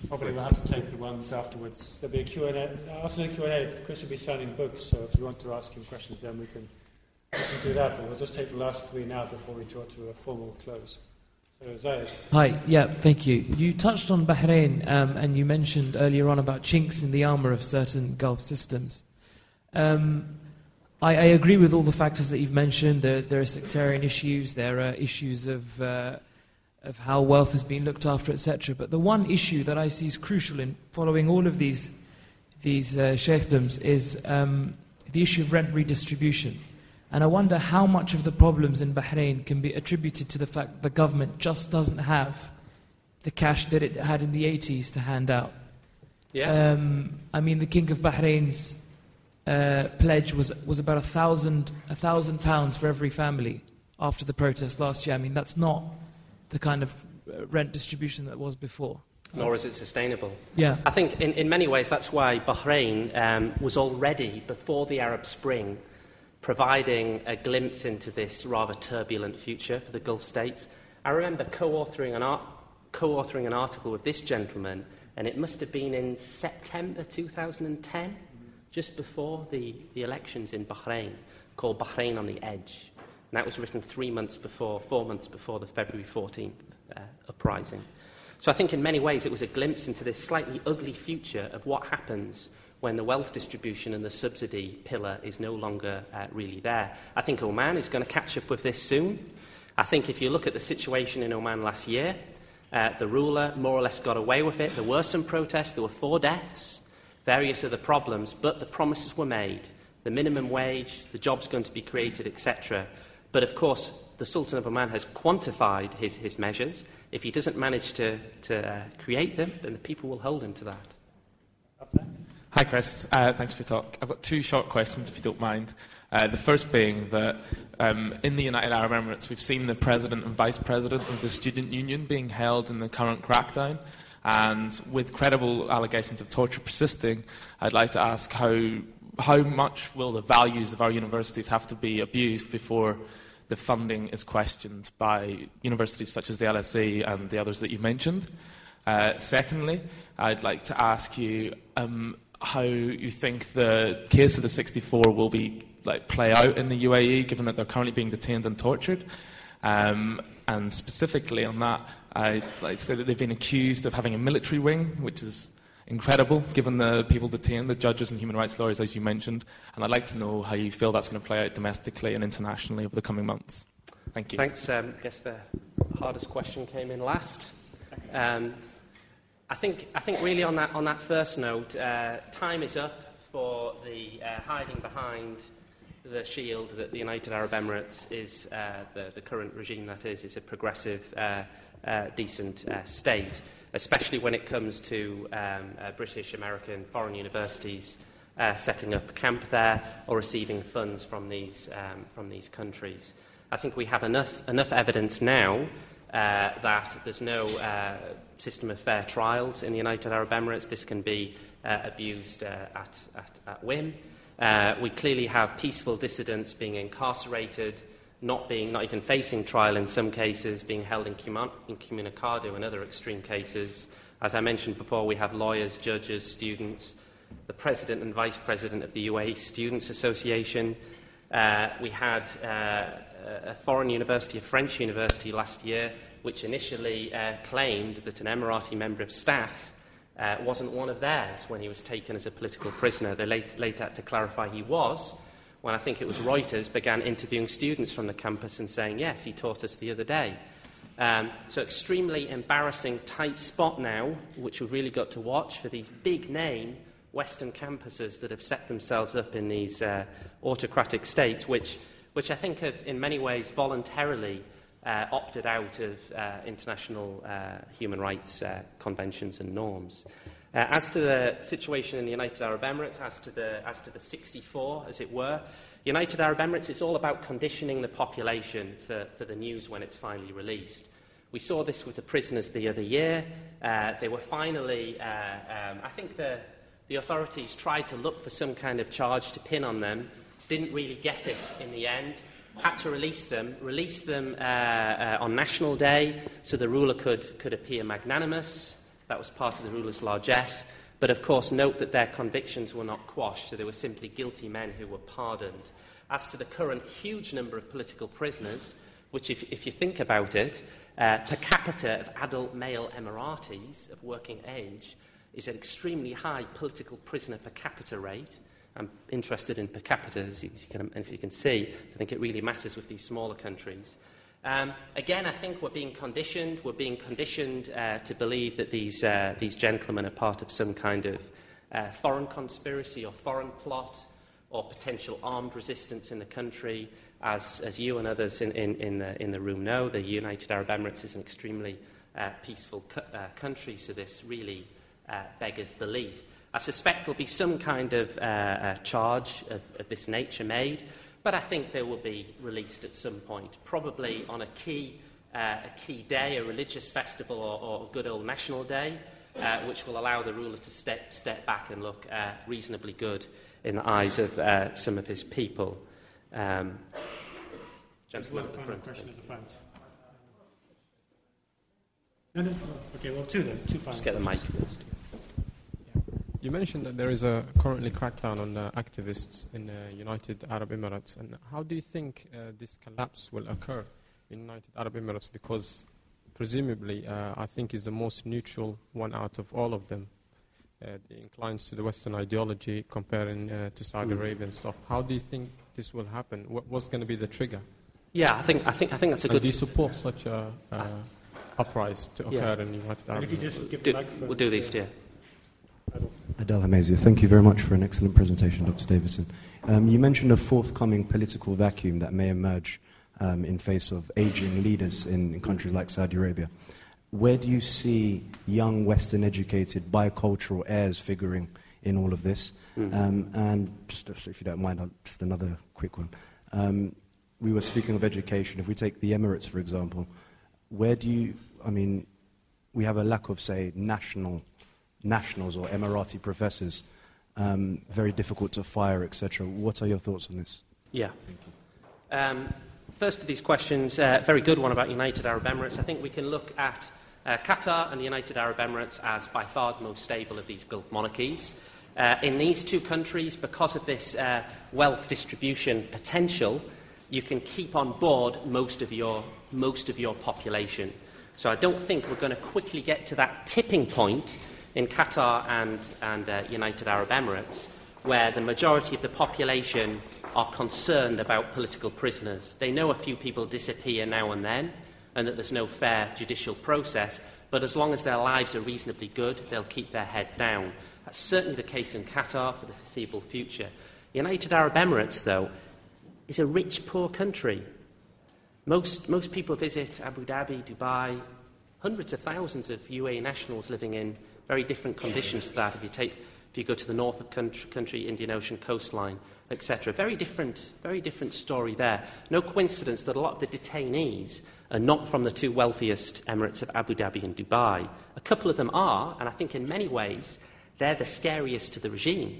probably we'll have to take the ones afterwards. There'll be a Q&A. After the Q&A, Chris will be signing books, so if you want to ask him questions then we can, we can do that. But we'll just take the last three now before we draw to a formal close. So, Zayed. Hi, yeah, thank you. You touched on Bahrain um, and you mentioned earlier on about chinks in the armour of certain Gulf systems. Um, I, I, agree with all the factors that you've mentioned. There, there are sectarian issues, there are issues of, uh, of how wealth has been looked after, etc. But the one issue that I see is crucial in following all of these, these uh, sheikdoms is um, the issue of rent redistribution. And I wonder how much of the problems in Bahrain can be attributed to the fact that the government just doesn't have the cash that it had in the 80s to hand out. Yeah. Um, I mean, the King of Bahrain's uh, pledge was, was about a thousand, a thousand pounds for every family after the protest last year. I mean, that's not the kind of uh, rent distribution that was before. Nor is it sustainable. Yeah. I think in, in many ways that's why Bahrain um, was already, before the Arab Spring, providing a glimpse into this rather turbulent future for the Gulf states. I remember co authoring an, co-authoring an article with this gentleman, and it must have been in September 2010 just before the, the elections in Bahrain, called Bahrain on the Edge. And that was written three months before, four months before the February 14th uh, uprising. So I think in many ways it was a glimpse into this slightly ugly future of what happens when the wealth distribution and the subsidy pillar is no longer uh, really there. I think Oman is going to catch up with this soon. I think if you look at the situation in Oman last year, uh, the ruler more or less got away with it. There were some protests, there were four deaths various other problems, but the promises were made the minimum wage, the jobs going to be created, etc. But of course, the Sultan of Oman has quantified his, his measures. If he doesn't manage to, to uh, create them, then the people will hold him to that. Hi, Chris. Uh, thanks for your talk. I've got two short questions, if you don't mind. Uh, the first being that um, in the United Arab Emirates, we've seen the president and vice president of the student union being held in the current crackdown. And with credible allegations of torture persisting, I'd like to ask how, how much will the values of our universities have to be abused before the funding is questioned by universities such as the LSE and the others that you mentioned? Uh, secondly, I'd like to ask you um, how you think the case of the 64 will be like play out in the UAE, given that they're currently being detained and tortured. Um, and specifically on that, I'd like say that they've been accused of having a military wing, which is incredible given the people detained, the judges and human rights lawyers, as you mentioned. And I'd like to know how you feel that's going to play out domestically and internationally over the coming months. Thank you. Thanks. Um, I guess the hardest question came in last. Um, I think, I think really on that, on that first note, uh, time is up for the uh, hiding behind the shield that the United Arab Emirates is, uh, the, the current regime that is, is a progressive, uh, decent uh, state, especially when it comes to um, uh, British, American, foreign universities uh, setting up camp there or receiving funds from these, um, from these countries. I think we have enough, enough evidence now uh, that there's no system of fair trials in the United Arab Emirates. This can be abused at, at, at whim. We clearly have peaceful dissidents being incarcerated, not, being, not even facing trial in some cases, being held in incommunicado in other extreme cases. As I mentioned before, we have lawyers, judges, students, the president and vice president of the UAE Students Association. Uh, we had uh, a foreign university, a French university last year, which initially uh, claimed that an Emirati member of staff uh, wasn't one of theirs when he was taken as a political prisoner. They later, later had to clarify he was, when I think it was Reuters began interviewing students from the campus and saying, yes, he taught us the other day. Um, so, extremely embarrassing, tight spot now, which we've really got to watch for these big name Western campuses that have set themselves up in these uh, autocratic states, which, which I think have, in many ways, voluntarily uh, opted out of uh, international uh, human rights uh, conventions and norms. Uh, as to the situation in the United Arab Emirates, as to, the, as to the 64, as it were, United Arab Emirates, it's all about conditioning the population for, for the news when it's finally released. We saw this with the prisoners the other year. Uh, they were finally, uh, um, I think the, the authorities tried to look for some kind of charge to pin on them, didn't really get it in the end had to release them, release them uh, uh, on National Day so the ruler could, could appear magnanimous. That was part of the ruler's largesse. But of course, note that their convictions were not quashed, so they were simply guilty men who were pardoned. As to the current huge number of political prisoners, which, if, if you think about it, uh, per capita of adult male Emiratis of working age is an extremely high political prisoner per capita rate. I'm interested in per capita, as you, can, as you can see. So I think it really matters with these smaller countries. Um, again, I think we're being conditioned. We're being conditioned uh, to believe that these, uh, these gentlemen are part of some kind of uh, foreign conspiracy or foreign plot or potential armed resistance in the country. As, as you and others in, in, in, the, in the room know, the United Arab Emirates is an extremely uh, peaceful cu- uh, country, so this really uh, beggars belief. I suspect there'll be some kind of charge of, of this nature made, but I think they will be released at some point, probably on a key, uh, a key day, a religious festival or, or a good old national day, uh, which will allow the ruler to step, step back and look uh, reasonably good in the eyes of uh, some of his people. Um, gentleman at the front. Question at the front. No, no, okay, well, two then, two final Just get the mic first. You mentioned that there is a currently crackdown on uh, activists in the uh, United Arab Emirates. And how do you think uh, this collapse will occur in United Arab Emirates? Because presumably, uh, I think is the most neutral one out of all of them. Uh, it inclines to the Western ideology, comparing uh, to Saudi mm. Arabia and stuff. How do you think this will happen? What, what's going to be the trigger? Yeah, I think I think I think that's a and good. Do you support such a uprising to occur yeah. in United Arab Emirates? Do, we'll do these, yeah. Adel Hamazia, thank you very much for an excellent presentation, Dr. Davidson. Um, you mentioned a forthcoming political vacuum that may emerge um, in face of aging leaders in, in, countries like Saudi Arabia. Where do you see young Western educated bicultural heirs figuring in all of this? Mm-hmm. Um, and just if you don't mind, I'll, just another quick one. Um, we were speaking of education. If we take the Emirates, for example, where do you, I mean, we have a lack of, say, national nationals or Emirati professors, um, very difficult to fire, etc. What are your thoughts on this? Yeah. Um, first of these questions, uh, very good one about United Arab Emirates. I think we can look at uh, Qatar and the United Arab Emirates as by far the most stable of these Gulf monarchies. Uh, in these two countries, because of this uh, wealth distribution potential, you can keep on board most of your, most of your population. So I don't think we're going to quickly get to that tipping point in Qatar and, and uh, United Arab Emirates, where the majority of the population are concerned about political prisoners. They know a few people disappear now and then, and that there's no fair judicial process, But as long as their lives are reasonably good, they'll keep their head down. That's certainly the case in Qatar for the foreseeable future. United Arab Emirates, though, is a rich, poor country. Most, most people visit Abu Dhabi, Dubai, hundreds of thousands of UAE nationals living in very different conditions to that. If you, take, if you go to the north of country, country Indian Ocean coastline, etc. Very different, very different story there. No coincidence that a lot of the detainees are not from the two wealthiest Emirates of Abu Dhabi and Dubai. A couple of them are, and I think in many ways they're the scariest to the regime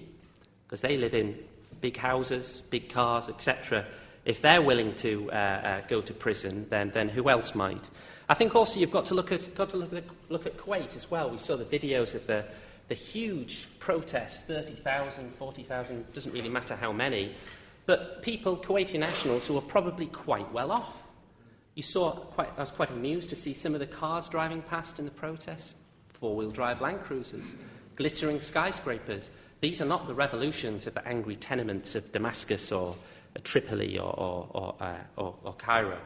because they live in big houses, big cars, etc. If they're willing to uh, uh, go to prison, then, then who else might? I think also you've got to look at, got to look at, look at Kuwait as well. We saw the videos of the, the huge protests 30,000, 40,000, doesn't really matter how many. But people, Kuwaiti nationals, who are probably quite well off. You saw, quite, I was quite amused to see some of the cars driving past in the protests four wheel drive Land Cruisers, glittering skyscrapers. These are not the revolutions of the angry tenements of Damascus or Tripoli or, or, or, uh, or, or Cairo.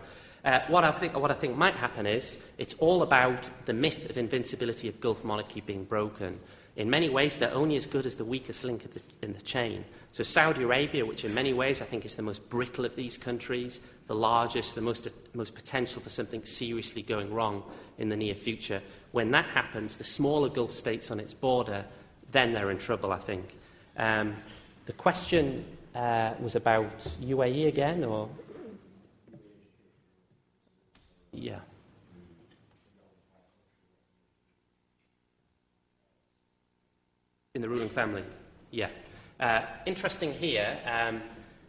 Uh, what, I think, what I think might happen is it's all about the myth of invincibility of Gulf monarchy being broken. In many ways, they're only as good as the weakest link the, in the chain. So, Saudi Arabia, which in many ways I think is the most brittle of these countries, the largest, the most, most potential for something seriously going wrong in the near future, when that happens, the smaller Gulf states on its border, then they're in trouble, I think. Um, the question uh, was about UAE again, or yeah. In the ruling family, yeah. Uh, interesting here. Um,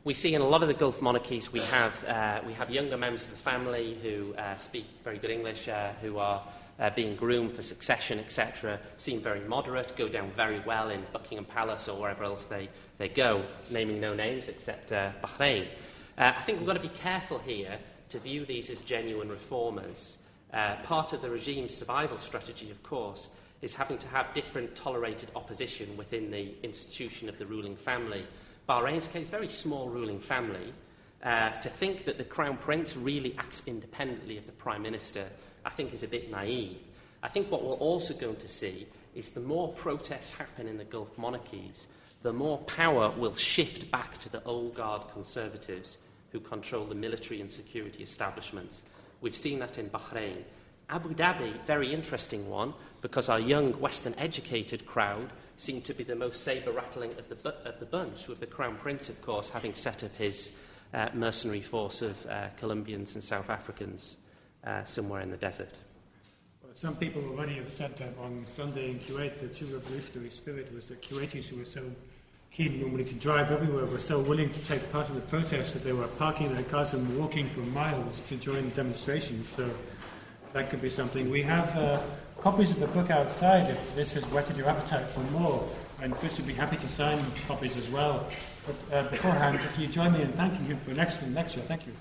we see in a lot of the Gulf monarchies we have, uh, we have younger members of the family who uh, speak very good English, uh, who are uh, being groomed for succession, etc., seem very moderate, go down very well in Buckingham Palace or wherever else they, they go, naming no names except uh, Bahrain. I think we've got to be careful here to view these as genuine reformers. Uh, part of the regime's survival strategy, of course, is having to have different tolerated opposition within the institution of the ruling family. Bahrain's case, very small ruling family. Uh, to think that the Crown Prince really acts independently of the Prime Minister, I think, is a bit naive. I think what we're also going to see is the more protests happen in the Gulf monarchies, the more power will shift back to the old guard conservatives who control the military and security establishments. We've seen that in Bahrain. Abu Dhabi, very interesting one, because our young Western educated crowd seem to be the most saber rattling of the, bu- of the bunch, with the Crown Prince, of course, having set up his uh, mercenary force of uh, Colombians and South Africans uh, somewhere in the desert. Some people already have said that on Sunday in Kuwait, the true revolutionary spirit was the Kuwaitis who were so keen normally to drive everywhere were so willing to take part in the protests that they were parking their cars and walking for miles to join the demonstrations. So that could be something. We have uh, copies of the book outside if this has whetted your appetite for more. And Chris would be happy to sign copies as well. But uh, beforehand, if you join me in thanking him for an excellent lecture, thank you.